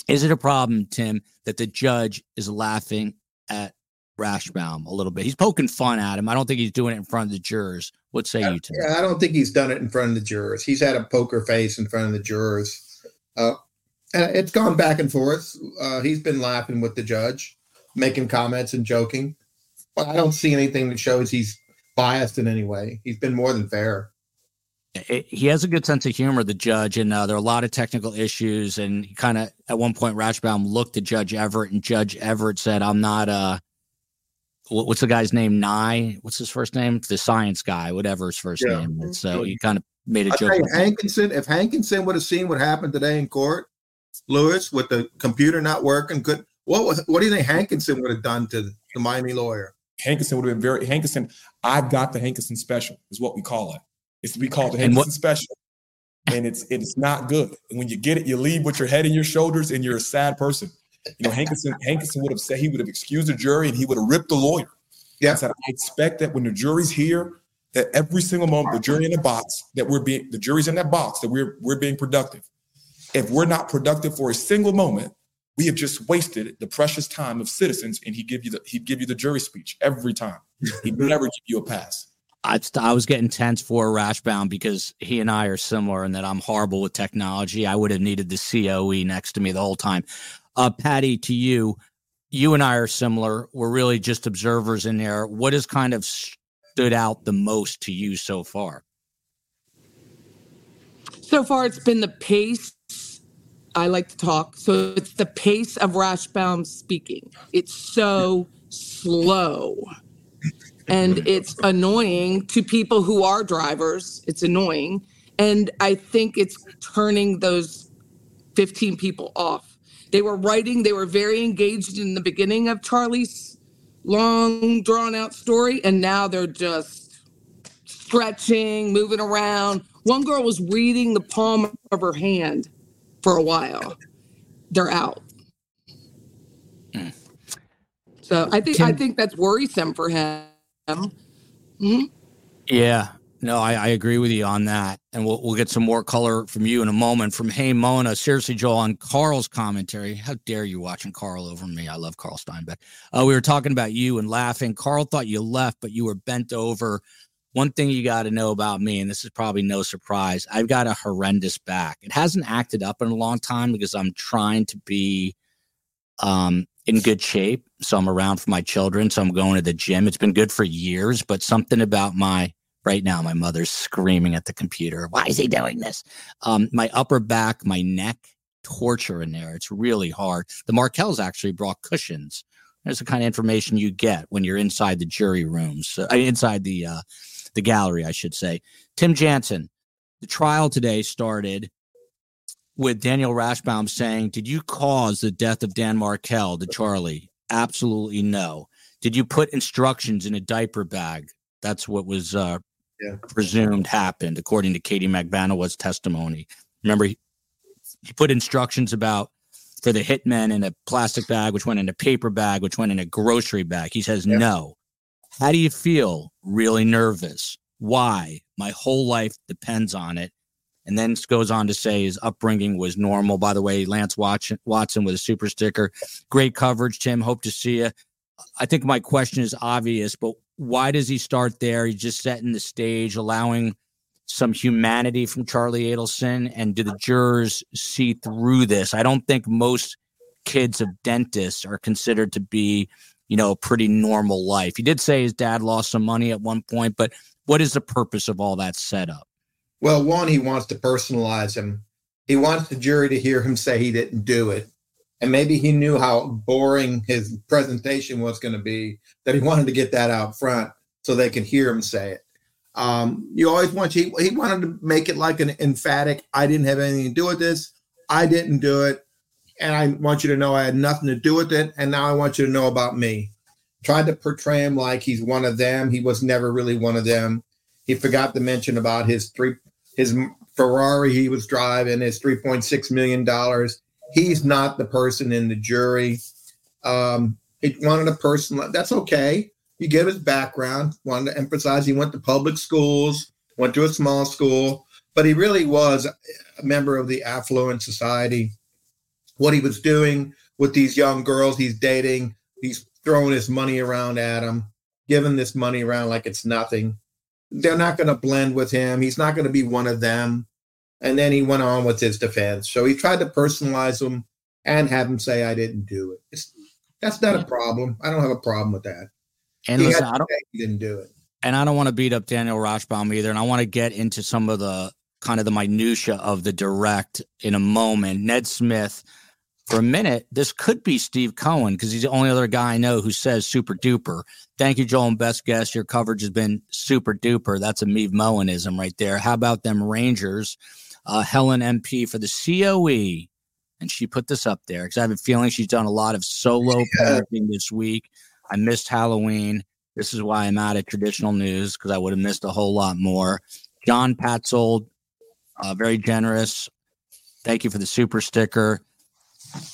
Is it a problem, Tim, that the judge is laughing at Rashbaum a little bit? He's poking fun at him. I don't think he's doing it in front of the jurors. What say you, Tim? Yeah, I don't think he's done it in front of the jurors. He's had a poker face in front of the jurors. Uh, and it's gone back and forth. Uh, he's been laughing with the judge, making comments and joking. But I don't see anything that shows he's biased in any way. He's been more than fair it, he has a good sense of humor, the judge, and uh, there are a lot of technical issues. And he kind of, at one point, Rashbaum looked at Judge Everett, and Judge Everett said, "I'm not uh, what's the guy's name? Nye? What's his first name? The science guy, whatever his first yeah. name is." So he kind of made a I joke. Hankinson, if Hankinson would have seen what happened today in court, Lewis, with the computer not working, could what was what do you think Hankinson would have done to the Miami lawyer? Hankinson would have been very Hankinson. I've got the Hankinson special, is what we call it. It's we call it the Henderson special. And it's it's not good. And when you get it, you leave with your head and your shoulders, and you're a sad person. You know, Hankinson, Hankinson would have said he would have excused the jury and he would have ripped the lawyer. Yeah. I said, I expect that when the jury's here, that every single moment the jury in the box, that we're being the jury's in that box, that we're we're being productive. If we're not productive for a single moment, we have just wasted the precious time of citizens, and he give you the he'd give you the jury speech every time. He'd never give you a pass. I, I was getting tense for Rashbaum because he and I are similar in that I'm horrible with technology. I would have needed the COE next to me the whole time. Uh, Patty, to you, you and I are similar. We're really just observers in there. What has kind of stood out the most to you so far? So far, it's been the pace. I like to talk. So it's the pace of Rashbaum speaking. It's so slow and it's annoying to people who are drivers. It's annoying. And I think it's turning those 15 people off. They were writing, they were very engaged in the beginning of Charlie's long, drawn out story, and now they're just stretching, moving around. One girl was reading the palm of her hand for a while. They're out. Hmm. So I think I think that's worrisome for him. Mhm. Yeah. No, I, I agree with you on that. And we'll, we'll get some more color from you in a moment. From Hey Mona, seriously, Joel, on Carl's commentary. How dare you watching Carl over me? I love Carl Steinbeck. Uh, we were talking about you and laughing. Carl thought you left, but you were bent over. One thing you got to know about me, and this is probably no surprise, I've got a horrendous back. It hasn't acted up in a long time because I'm trying to be um, in good shape. So I'm around for my children. So I'm going to the gym. It's been good for years, but something about my right now, my mother's screaming at the computer. Why is he doing this? Um, my upper back, my neck, torture in there. It's really hard. The Markels actually brought cushions. There's the kind of information you get when you're inside the jury rooms, uh, inside the uh, the gallery, I should say. Tim Jansen, the trial today started with Daniel Rashbaum saying, Did you cause the death of Dan Markel to Charlie? Absolutely no. Did you put instructions in a diaper bag? That's what was uh, Yeah. presumed happened, according to Katie Magbanua's testimony. Remember, he, he put instructions about for the hitmen in a plastic bag, which went in a paper bag, which went in a grocery bag. He says, Yeah. no. How do you feel? Really nervous. Why? My whole life depends on it. And then goes on to say his upbringing was normal. By the way, Lance Watson, with a super sticker. Great coverage, Tim. Hope to see you. I think my question is obvious, but why does he start there? He's just setting the stage, allowing some humanity from Charlie Adelson. And do the jurors see through this? I don't think most kids of dentists are considered to be, you know, a pretty normal life. He did say his dad lost some money at one point, but what is the purpose of all that setup? Well, one, he wants to personalize him. He wants the jury to hear him say he didn't do it. And maybe he knew how boring his presentation was going to be, that he wanted to get that out front so they could hear him say it. Um, you always want he, he wanted to make it like an emphatic, I didn't have anything to do with this. I didn't do it. And I want you to know I had nothing to do with it. And now I want you to know about me. Tried to portray him like he's one of them. He was never really one of them. He forgot to mention about his three his Ferrari he was driving, his three point six million dollars. He's not the person in the jury. Um, he wanted a person. That's okay. You give his background. Wanted to emphasize he went to public schools, went to a small school, but he really was a member of the affluent society. What he was doing with these young girls he's dating, he's throwing his money around at them, giving this money around like it's nothing they're not going to blend with him. He's not going to be one of them. And then he went on with his defense. So he tried to personalize him and have him say, I didn't do it. It's, that's not a problem. I don't have a problem with that. And he, listen, I don't he didn't do it. and I don't want to beat up Daniel Rashbaum either. And I want to get into some of the kind of the minutia of the direct in a moment. Ned Smith, for a minute, this could be Steve Cohen because he's the only other guy I know who says super duper. Thank you, Joel, and best guest. Your coverage has been super duper. That's a Meave Moenism right there. How about them Rangers? Uh, Helen MP for the COE. And she put this up there because I have a feeling she's done a lot of solo Yeah. parenting this week. I missed Halloween. This is why I'm out of traditional news because I would have missed a whole lot more. John Patzold, uh, very generous. Thank you for the super sticker.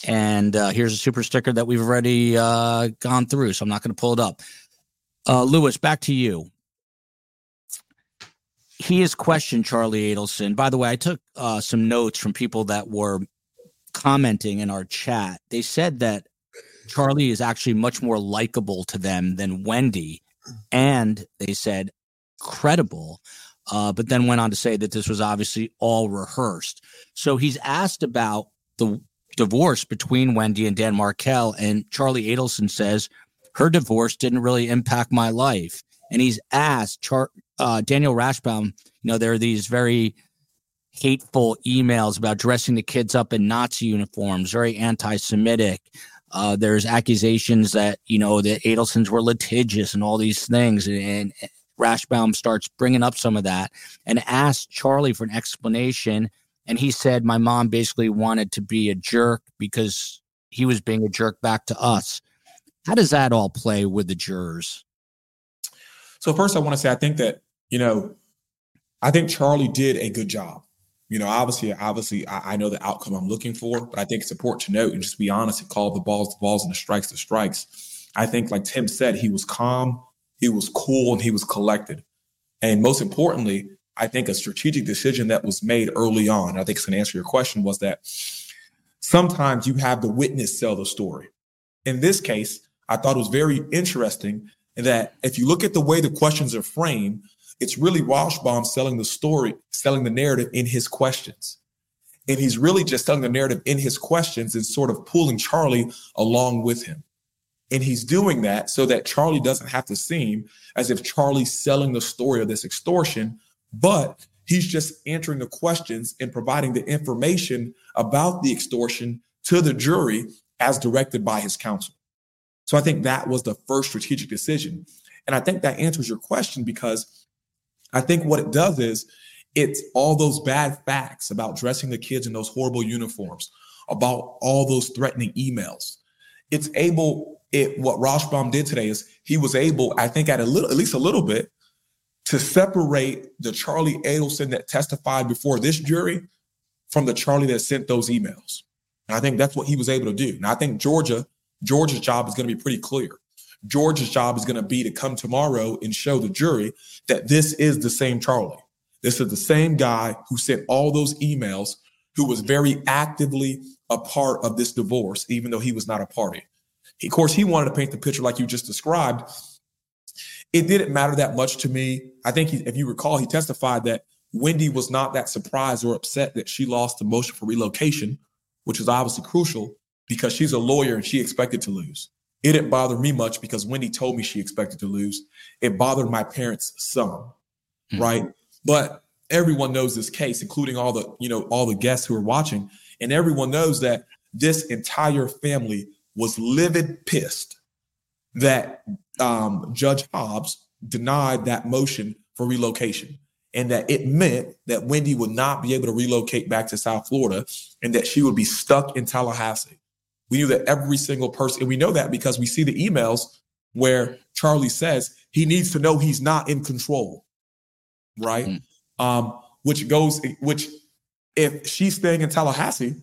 And uh, here's a super sticker that we've already uh, gone through, so I'm not going to pull it up. Uh, Lewis, back to you. He has questioned Charlie Adelson. By the way, I took uh, some notes from people that were commenting in our chat. They said that Charlie is actually much more likable to them than Wendy, and they said credible. Uh, but then went on to say that this was obviously all rehearsed. So he's asked about the divorce between Wendy and Dan Markel. and Charlie Adelson says her divorce didn't really impact my life. And he's asked Char- uh, Daniel Rashbaum, you know, there are these very hateful emails about dressing the kids up in Nazi uniforms, very anti-Semitic. Uh, there's accusations that you know the Adelsons were litigious and all these things, and, and Rashbaum starts bringing up some of that and asks Charlie for an explanation. And he said, My mom basically wanted to be a jerk because he was being a jerk back to us. How does that all play with the jurors? So, first, I want to say, I think that, you know, I think Charlie did a good job. You know, obviously, obviously, I, I, know the outcome I'm looking for, but I think it's important to note and just be honest and call the balls the balls and the strikes the strikes. I think, like Tim said, he was calm, he was cool, and he was collected. And most importantly, I think a strategic decision that was made early on, I think it's going to answer your question, was that sometimes you have the witness tell the story. In this case, I thought it was very interesting that if you look at the way the questions are framed, it's really Rashbaum selling the story, selling the narrative in his questions. And he's really just telling the narrative in his questions and sort of pulling Charlie along with him. And he's doing that so that Charlie doesn't have to seem as if Charlie's selling the story of this extortion, but he's just answering the questions and providing the information about the extortion to the jury as directed by his counsel. So I think that was the first strategic decision. And I think that answers your question because I think what it does is it's all those bad facts about dressing the kids in those horrible uniforms, about all those threatening emails. It's able, it what Rashbaum did today is he was able, I think, at a little, at least a little bit, to separate the Charlie Adelson that testified before this jury from the Charlie that sent those emails. And I think that's what he was able to do. And I think Georgia, Georgia's job is going to be pretty clear. Georgia's job is going to be to come tomorrow and show the jury that this is the same Charlie. This is the same guy who sent all those emails, who was very actively a part of this divorce, even though he was not a party. Of course, he wanted to paint the picture like you just described. It didn't matter that much to me. I think he, if you recall, he testified that Wendy was not that surprised or upset that she lost the motion for relocation, which is obviously crucial because she's a lawyer and she expected to lose. It didn't bother me much because Wendy told me she expected to lose. It bothered my parents some, mm-hmm. right? But everyone knows this case, including all the, you know, all the guests who are watching. And everyone knows that this entire family was livid pissed that um, Judge Hobbs denied that motion for relocation and that it meant that Wendy would not be able to relocate back to South Florida and that she would be stuck in Tallahassee. We knew that every single person, and we know that because we see the emails where Charlie says he needs to know he's not in control, right? Mm-hmm. Um, which goes, which if she's staying in Tallahassee,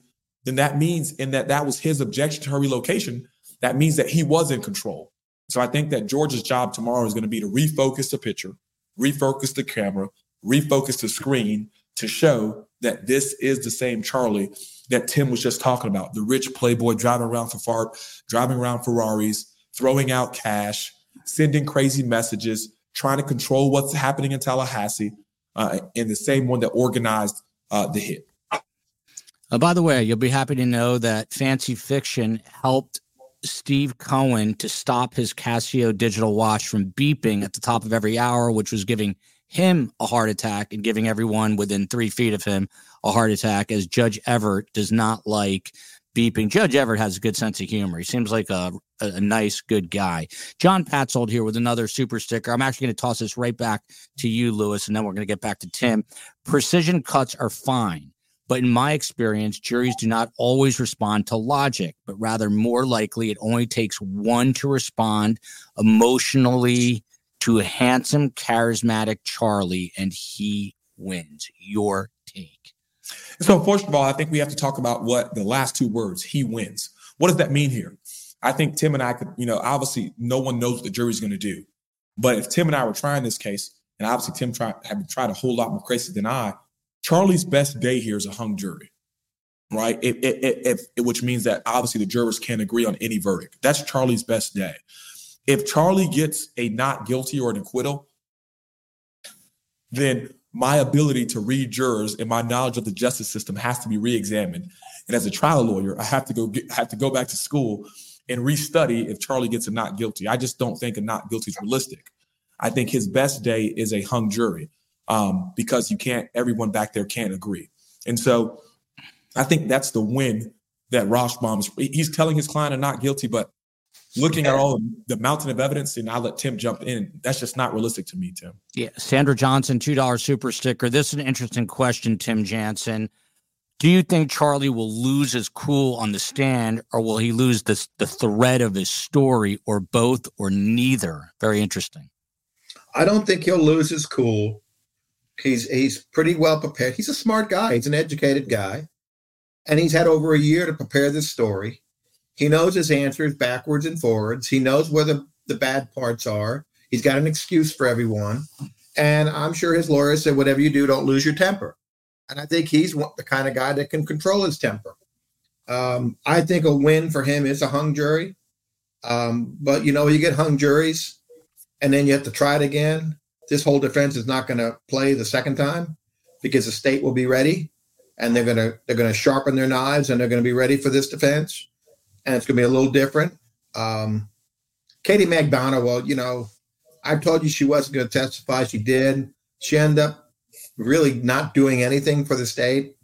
then that means, and that that was his objection to her relocation, that means that he was in control. So I think that George's job tomorrow is going to be to refocus the picture, refocus the camera, refocus the screen to show that this is the same Charlie that Tim was just talking about the rich playboy driving around for driving around Ferraris, throwing out cash, sending crazy messages, trying to control what's happening in Tallahassee, uh, and the same one that organized uh, the hit. Uh, by the way, you'll be happy to know that Fancy Fiction helped Steve Cohen to stop his Casio digital watch from beeping at the top of every hour, which was giving him a heart attack and giving everyone within three feet of him a heart attack, as Judge Everett does not like beeping. Judge Everett has a good sense of humor. He seems like a, a, nice, good guy. John Patzold here with another super sticker. I'm actually going to toss this right back to you, Lewis, and then we're going to get back to Tim. Precision cuts are fine. But in my experience, juries do not always respond to logic, but rather more likely it only takes one to respond emotionally to a handsome, charismatic Charlie, and he wins. Your take. So, first of all, I think we have to talk about what the last two words, he wins. What does that mean here? I think Tim and I could, you know, obviously no one knows what the jury's going to do. But if Tim and I were trying this case, and obviously Tim tried, have tried a whole lot more crazy than I, Charlie's best day here is a hung jury, right? If, if, if, which means that obviously the jurors can't agree on any verdict. That's Charlie's best day. If Charlie gets a not guilty or an acquittal, then my ability to read jurors and my knowledge of the justice system has to be re-examined. And as a trial lawyer, I have to go get, have to go back to school and restudy if Charlie gets a not guilty. I just don't think a not guilty is realistic. I think his best day is a hung jury um, because you can't. Everyone back there can't agree, and so I think that's the win that Rashbaum is. He's telling his client a not guilty, but looking at all the mountain of evidence, and I let Tim jump in. That's just not realistic to me, Tim. Yeah, Sandra Johnson, two dollar super sticker. This is an interesting question, Tim Jansen. Do you think Charlie will lose his cool on the stand, or will he lose this, the thread of his story, or both, or neither? Very interesting. I don't think he'll lose his cool. He's he's pretty well prepared. He's a smart guy. He's an educated guy, and he's had over a year to prepare this story. He knows his answers backwards and forwards. He knows where the, the bad parts are. He's got an excuse for everyone. And I'm sure his lawyer said, whatever you do, don't lose your temper. And I think he's the kind of guy that can control his temper. Um, I think a win for him is a hung jury. Um, but you know, you get hung juries and then you have to try it again. This whole defense is not going to play the second time because the state will be ready and they're going to they're going to sharpen their knives and they're going to be ready for this defense and it's going to be a little different. Um, Katie Magbanua, well, you know, I told you she wasn't going to testify. She did. She ended up really not doing anything for the state.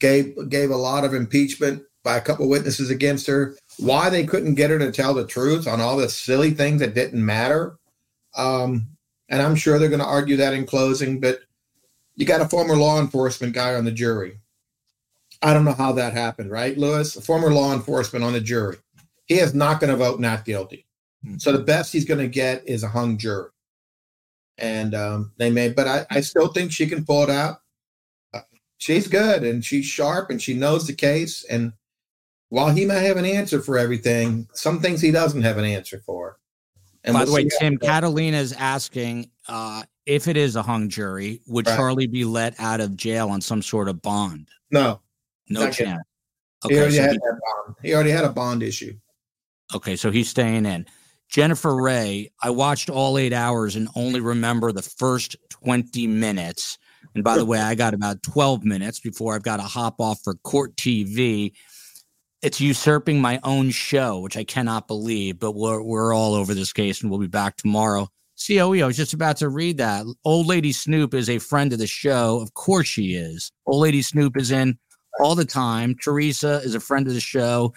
Gave gave a lot of impeachment by a couple witnesses against her. Why they couldn't get her to tell the truth on all the silly things that didn't matter. Um, and I'm sure they're going to argue that in closing. But you got a former law enforcement guy on the jury. I don't know how that happened, right, Lewis? A former law enforcement on the jury. He is not going to vote not guilty. Mm-hmm. So the best he's going to get is a hung jury. And um, they may, but I, I still think she can pull it out. Uh, she's good and she's sharp and she knows the case. And while he may have an answer for everything, some things he doesn't have an answer for. And By the way, Tim, Catalina is asking uh, if it is a hung jury, would right. Charlie be let out of jail on some sort of bond? No, no chance. Okay, he already so had he, that bond. He already had a bond issue. Okay, so he's staying in. Jennifer Ray, I watched all eight hours and only remember the first 20 minutes. And by the way, I got about 12 minutes before I've got to hop off for court TV. It's usurping my own show, which I cannot believe, but we're, we're all over this case and we'll be back tomorrow. COE, I was just about to read that. Old Lady Snoop is a friend of the show. Of course she is. Old Lady Snoop is in all the time. Teresa is a friend of the show.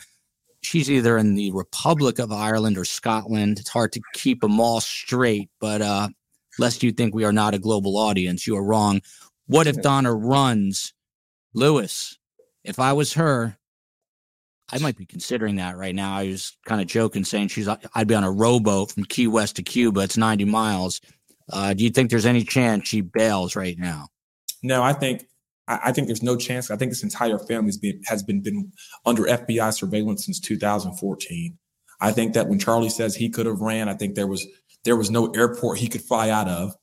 She's either in the Republic of Ireland or Scotland. It's hard to keep them all straight, but uh, lest you think we are not a global audience, you are wrong. What if Donna runs? Lewis, if I was her, I might be considering that right now. I was kind of joking, saying she's I'd be on a rowboat from Key West to Cuba. It's 90 miles. Uh, do you think there's any chance she bails right now? No, I think I, think there's no chance. I think this entire family has been has been been under FBI surveillance since 2014. I think that when Charlie says he could have ran, I think there was there was no airport he could fly out of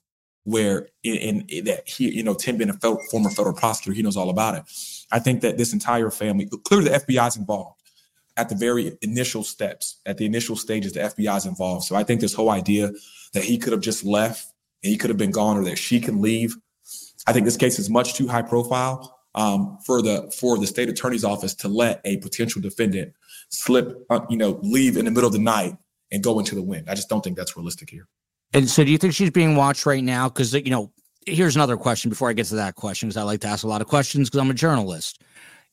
where in, in that he, you know, Tim being a federal, former federal prosecutor, he knows all about it. I think that this entire family, clearly the FBI is involved at the very initial steps, at the initial stages, the FBI is involved. So I think this whole idea that he could have just left and he could have been gone or that she can leave I think this case is much too high profile um, for the for the state attorney's office to let a potential defendant slip, uh, you know, leave in the middle of the night and go into the wind. I just don't think that's realistic here. And so, do you think she's being watched right now? Because you know, here's another question before I get to that question, because I like to ask a lot of questions because I'm a journalist.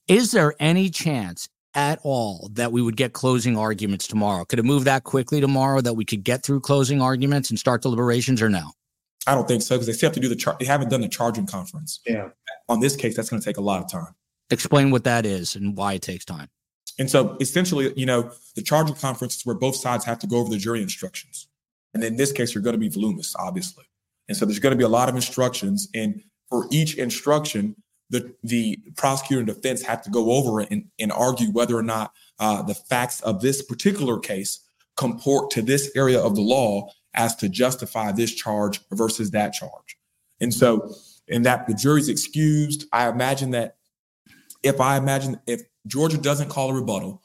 Is there any chance at all that we would get closing arguments tomorrow? Could it move that quickly tomorrow that we could get through closing arguments and start deliberations, or no? I don't think so because they still have to do the char- they haven't done the charging conference. Yeah. On this case, that's going to take a lot of time. Explain what that is and why it takes time. And so essentially, you know, the charging conference is where both sides have to go over the jury instructions. And in this case, you're going to be voluminous, obviously. And so there's going to be a lot of instructions. And for each instruction, the, the prosecutor and defense have to go over and, and argue whether or not uh, the facts of this particular case comport to this area of the law as to justify this charge versus that charge. And so, in that the jury's excused, I imagine that if I imagine if Georgia doesn't call a rebuttal,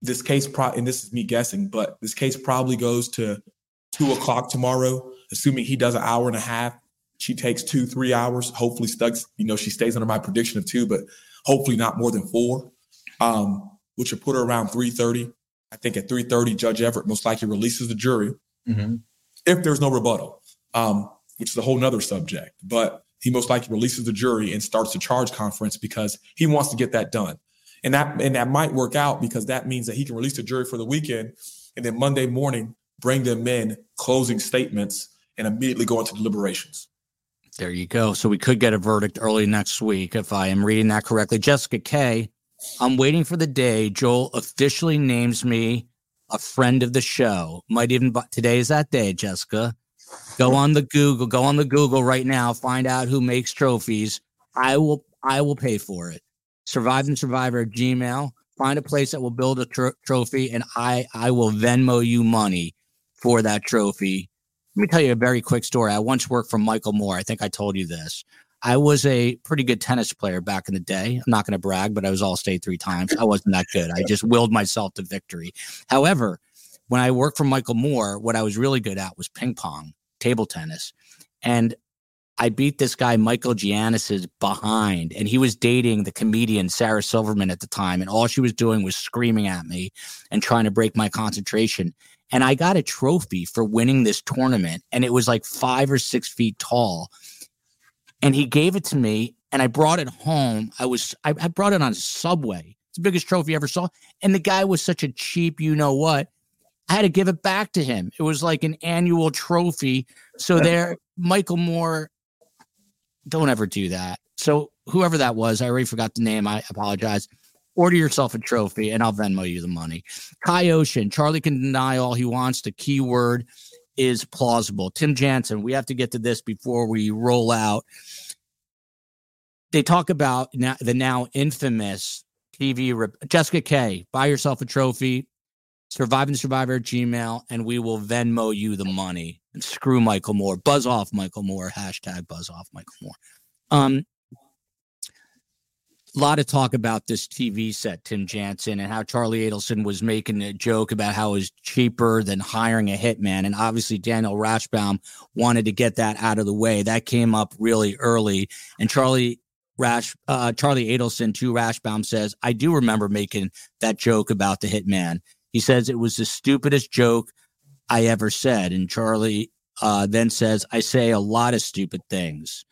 this case pro and this is me guessing, but this case probably goes to two o'clock tomorrow, assuming he does an hour and a half. She takes two, three hours. Hopefully, Stugs, you know, she stays under my prediction of two, but hopefully not more than four, um, which would put her around 3:30. I think at 3:30, Judge Everett most likely releases the jury mm-hmm. if there's no rebuttal, um, which is a whole nother subject. But he most likely releases the jury and starts the charge conference because he wants to get that done. And that and that might work out because that means that he can release the jury for the weekend and then Monday morning bring them in closing statements and immediately go into deliberations. There you go. So we could get a verdict early next week if I am reading that correctly. Jessica K, I'm waiting for the day Joel officially names me a friend of the show. Might even today is that day, Jessica. Go on the Google, go on the Google right now, find out who makes trophies. I will I will pay for it. Survive and Survivor Gmail. Find a place that will build a tr- trophy, and I I will Venmo you money for that trophy. Let me tell you a very quick story. I once worked for Michael Moore. I think I told you this. I was a pretty good tennis player back in the day. I'm not going to brag, but I was all state three times. I wasn't that good. I just willed myself to victory. However, when I worked for Michael Moore, what I was really good at was ping pong, table tennis. And I beat this guy, Michael Giannis's behind, and he was dating the comedian Sarah Silverman at the time. And all she was doing was screaming at me and trying to break my concentration. And I got a trophy for winning this tournament, and it was like five or six feet tall and he gave it to me and I brought it home. I was I, I brought it on Subway. It's the biggest trophy I ever saw. And the guy was such a cheap, you know what? I had to give it back to him. It was like an annual trophy. So there, Michael Moore, don't ever do that. So whoever that was, I already forgot the name. I apologize. Order yourself a trophy and I'll Venmo you the money. Kai Ocean, Charlie can deny all he wants. The keyword is plausible. Tim Jansen, we have to get to this before we roll out. They talk about now, the now infamous TV rep- Jessica K. Buy yourself a trophy, surviving survivor Gmail, and we will Venmo you the money. And screw Michael Moore. Buzz off Michael Moore. Hashtag buzz off Michael Moore. Um, a lot of talk about this TV set, Tim Jansen, and how Charlie Adelson was making a joke about how it was cheaper than hiring a hitman. And obviously, Daniel Rashbaum wanted to get that out of the way. That came up really early. And Charlie Rash, uh, Charlie Adelson to Rashbaum says, I do remember making that joke about the hitman. He says it was the stupidest joke I ever said. And Charlie uh, then says, I say a lot of stupid things.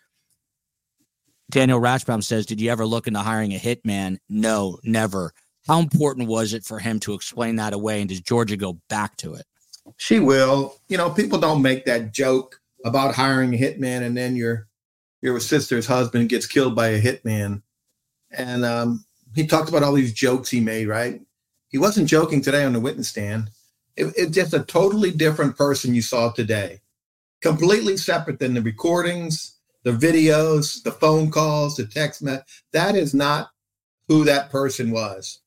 Daniel Rashbaum says, Did you ever look into hiring a hitman? No, never. How important was it for him to explain that away? And does Georgia go back to it? She will. You know, people don't make that joke about hiring a hitman and then your your sister's husband gets killed by a hitman. And um, he talked about all these jokes he made, right? He wasn't joking today on the witness stand. It, it's just a totally different person you saw today, completely separate than the recordings, the videos, the phone calls, the text message. That is not who that person was.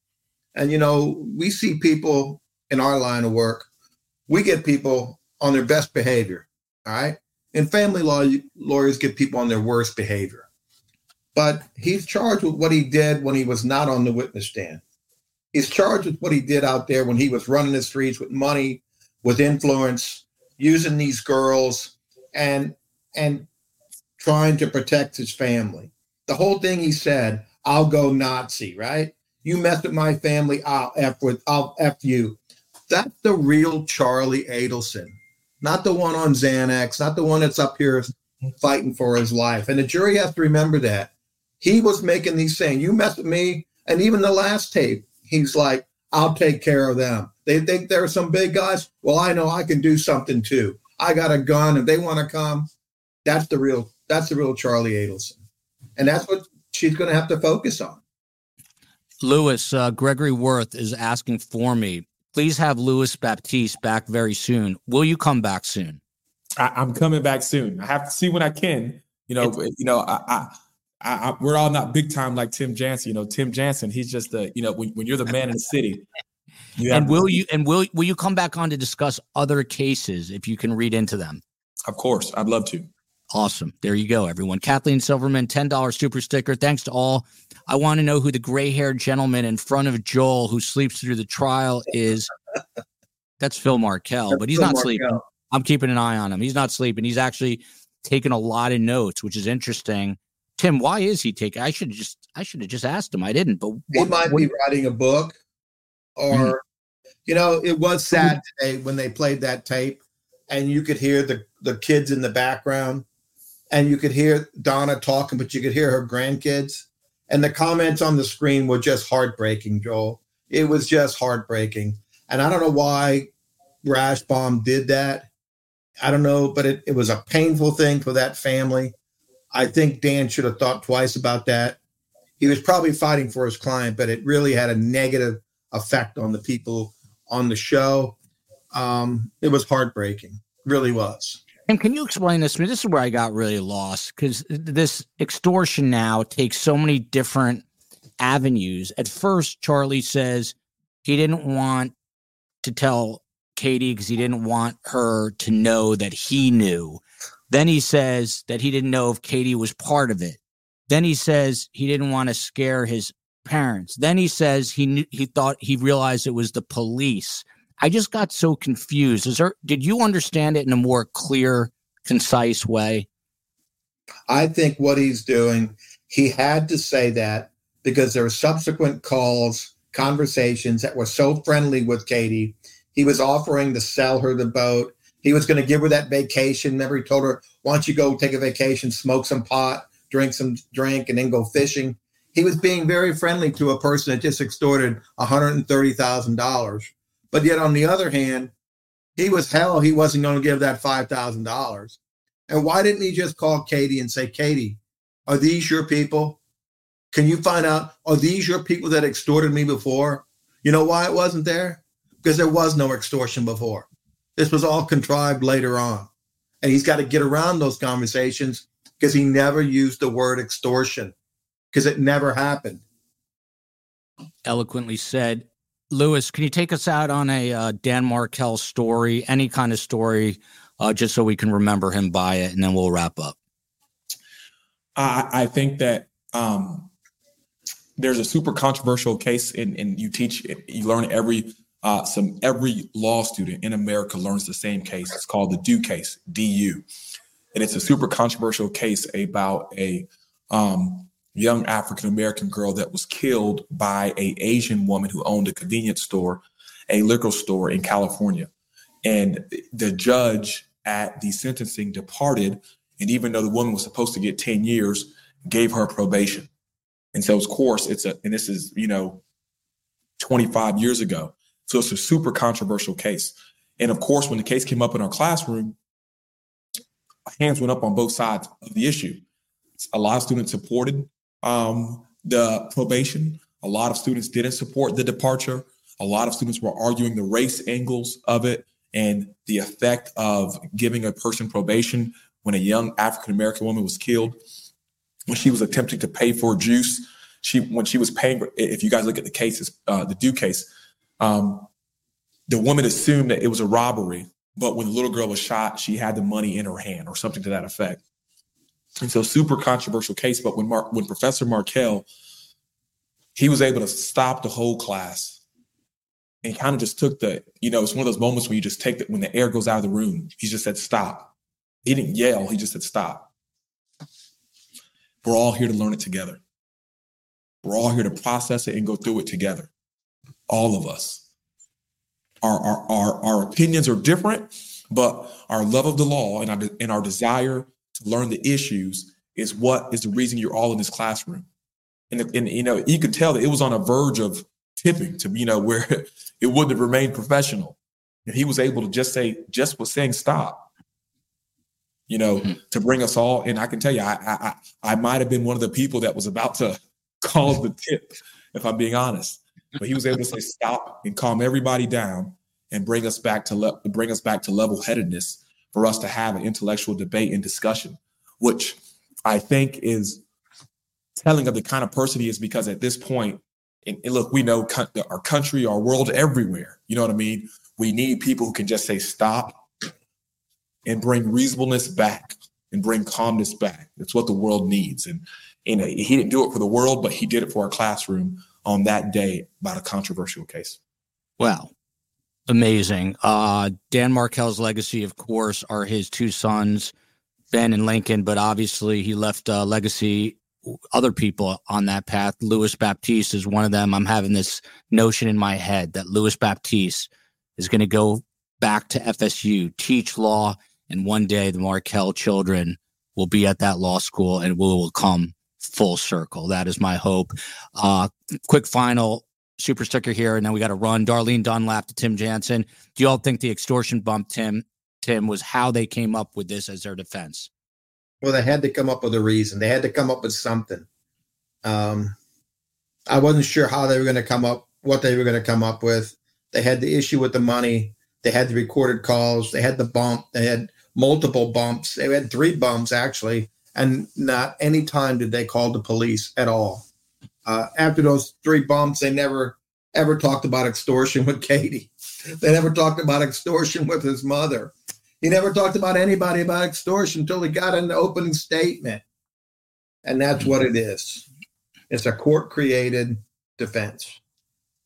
And you know, we see people in our line of work, we get people on their best behavior. All right. And family law lawyers get people on their worst behavior. But he's charged with what he did when he was not on the witness stand. He's charged with what he did out there when he was running the streets with money, with influence, using these girls, and and trying to protect his family. The whole thing he said, I'll go Nazi, right? You mess with my family, I'll F with I'll F you. That's the real Charlie Adelson, not the one on Xanax, not the one that's up here fighting for his life. And the jury has to remember that. He was making these saying, You mess with me. And even the last tape, he's like, I'll take care of them. They think there are some big guys. Well, I know I can do something too. I got a gun. If they want to come, that's the real that's the real Charlie Adelson. And that's what she's going to have to focus on. Lewis, uh, Gregory Worth is asking for me. Please have Louis Baptiste back very soon. Will you come back soon? I, am coming back soon. I have to see when I can. You know, it's, you know, I, I, I, we're all not big time like Tim Jansen. You know, Tim Jansen, he's just the, you know, when, when you're the man in the city. and will you and will will you come back on to discuss other cases if you can read into them? Of course, I'd love to. Awesome. There you go, everyone. Kathleen Silverman, $10 super sticker. Thanks to all. I want to know who the gray haired gentleman in front of Joel who sleeps through the trial is. That's Phil Markel, but he's Phil not Markel. sleeping. I'm keeping an eye on him. He's not sleeping. He's actually taking a lot of notes, which is interesting. Tim, why is he taking? I should just I should have just asked him. I didn't, but he what, might what, be writing a book, or mm-hmm. you know, it was sad today when they played that tape, and you could hear the the kids in the background and you could hear Donna talking, but you could hear her grandkids. And the comments on the screen were just heartbreaking, Joel. It was just heartbreaking. And I don't know why Rashbaum did that. I don't know, but it, it was a painful thing for that family. I think Dan should have thought twice about that. He was probably fighting for his client, but it really had a negative effect on the people on the show. Um, it was heartbreaking, really was. And can you explain this to me? This is where I got really lost because this extortion now takes so many different avenues. At first, Charlie says he didn't want to tell Katie because he didn't want her to know that he knew. Then he says that he didn't know if Katie was part of it. Then he says he didn't want to scare his parents. Then he says he knew, he thought he realized it was the police. I just got so confused. Is there did you understand it in a more clear, concise way? I think what he's doing, he had to say that because there were subsequent calls, conversations that were so friendly with Katie. He was offering to sell her the boat. He was going to give her that vacation. Remember, he told her, "Why don't you go take a vacation, smoke some pot, drink some drink, and then go fishing?" He was being very friendly to a person that just extorted one hundred and thirty thousand dollars. But yet, on the other hand, he was hell. He wasn't going to give that five thousand dollars. And why didn't he just call Katie and say, "Katie, are these your people? Can you find out are these your people that extorted me before?" You know why it wasn't there? Because there was no extortion before. This was all contrived later on. And he's got to get around those conversations because he never used the word extortion because it never happened. Eloquently said. Lewis, can you take us out on a uh, Dan Markel story, any kind of story, uh, just so we can remember him by it, and then we'll wrap up. I, I think that um, there's a super controversial case, and, you teach, you learn every uh, some every law student in America learns the same case. It's called the DU case, DU, and it's a super controversial case about a um, young African American girl that was killed by a Asian woman who owned a convenience store, a liquor store in California, and the judge at the sentencing departed, and even though the woman was supposed to get ten years, gave her probation. And so, of course, it's a, and this is, you know, 25 years ago. So it's a super controversial case. And of course, when the case came up in our classroom, hands went up on both sides of the issue. A lot of students supported um, the probation. A lot of students didn't support the departure. A lot of students were arguing the race angles of it and the effect of giving a person probation when a young African American woman was killed, when she was attempting to pay for juice. She when she was paying. If you guys look at the cases, uh, the DU case, um, the woman assumed that it was a robbery, but when the little girl was shot, she had the money in her hand or something to that effect. And so, super controversial case. But when Mark, when Professor Markel, he was able to stop the whole class and kind of just took the, you know, it's one of those moments where you just take that when the air goes out of the room. He just said, stop. He didn't yell. He just said, stop. We're all here to learn it together. We're all here to process it and go through it together all of us. Our, our, our, our opinions are different, but our love of the law and our, and our desire to learn the issues is what is the reason you're all in this classroom. And, and you know, you could tell that it was on a verge of tipping to, you know, where it wouldn't have remained professional. And he was able to just say, just was saying stop, you know, mm-hmm. to bring us all. And I can tell you, I, I, I might have been one of the people that was about to cause the tip, if I'm being honest but he was able to say stop and calm everybody down and bring us back to le- bring us back to level headedness for us to have an intellectual debate and discussion, which I think is telling of the kind of person he is because at this point, and, look, we know our country, our world, everywhere. You know what I mean? We need people who can just say stop and bring reasonableness back and bring calmness back. It's what the world needs. And, and he didn't do it for the world, but he did it for our classroom on that day about a controversial case. Wow. Amazing. Uh, Dan Markel's legacy, of course, are his two sons, Ben and Lincoln, but obviously he left a legacy, other people on that path. Louis Baptiste is one of them. I'm having this notion in my head that Louis Baptiste is going to go back to FSU, teach law, and one day the Markel children will be at that law school and we will come full circle. That is my hope. Uh, quick final super sticker here, and then we got to run. Darlene Dunlap to Tim Jansen. Do you all think the extortion bump, Tim, Tim, was how they came up with this as their defense? Well, they had to come up with a reason. They had to come up with something. Um, I wasn't sure how they were going to come up, what they were going to come up with. They had the issue with the money. They had the recorded calls. They had the bump. They had multiple bumps. They had three bumps actually, and not any time did they call the police at all. Uh, after those three bumps, they never ever talked about extortion with Katie. They never talked about extortion with his mother. He never talked about anybody about extortion until he got an opening statement. And that's what it is. It's a court created defense.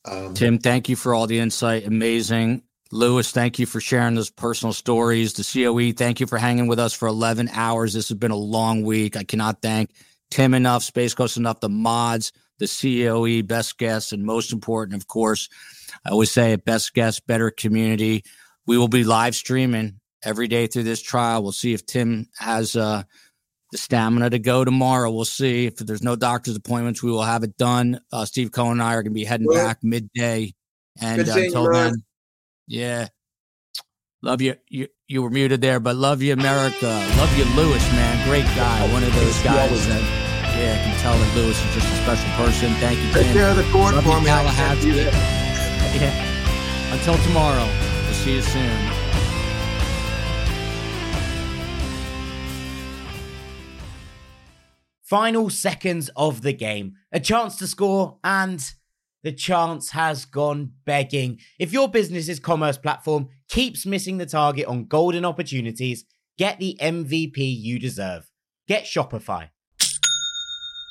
Um, Tim, thank you for all the insight. Amazing. Lewis, thank you for sharing those personal stories. The COE, thank you for hanging with us for 11 hours. This has been a long week. I cannot thank Tim enough, Space Coast enough, the mods, the COE, best guests, and most important, of course, I always say it best guest, better community. We will be live streaming every day through this trial. We'll see if Tim has uh, the stamina to go tomorrow. We'll see if there's no doctor's appointments. We will have it done. Uh, Steve Cohen and I are going to be heading well, back midday, and uh, until then, yeah. Love you. You you were muted there, but love you, America. Love you, Lewis, man. Great guy. One of those guys that yeah, I can tell that Lewis is just a special person. Thank you, Tim. Take care of the court love for me. yeah. Until tomorrow. We'll see you soon. Final seconds of the game. A chance to score, and the chance has gone begging. If your business's commerce platform keeps missing the target on golden opportunities, get the MVP you deserve. Get Shopify.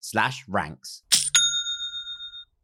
slash ranks.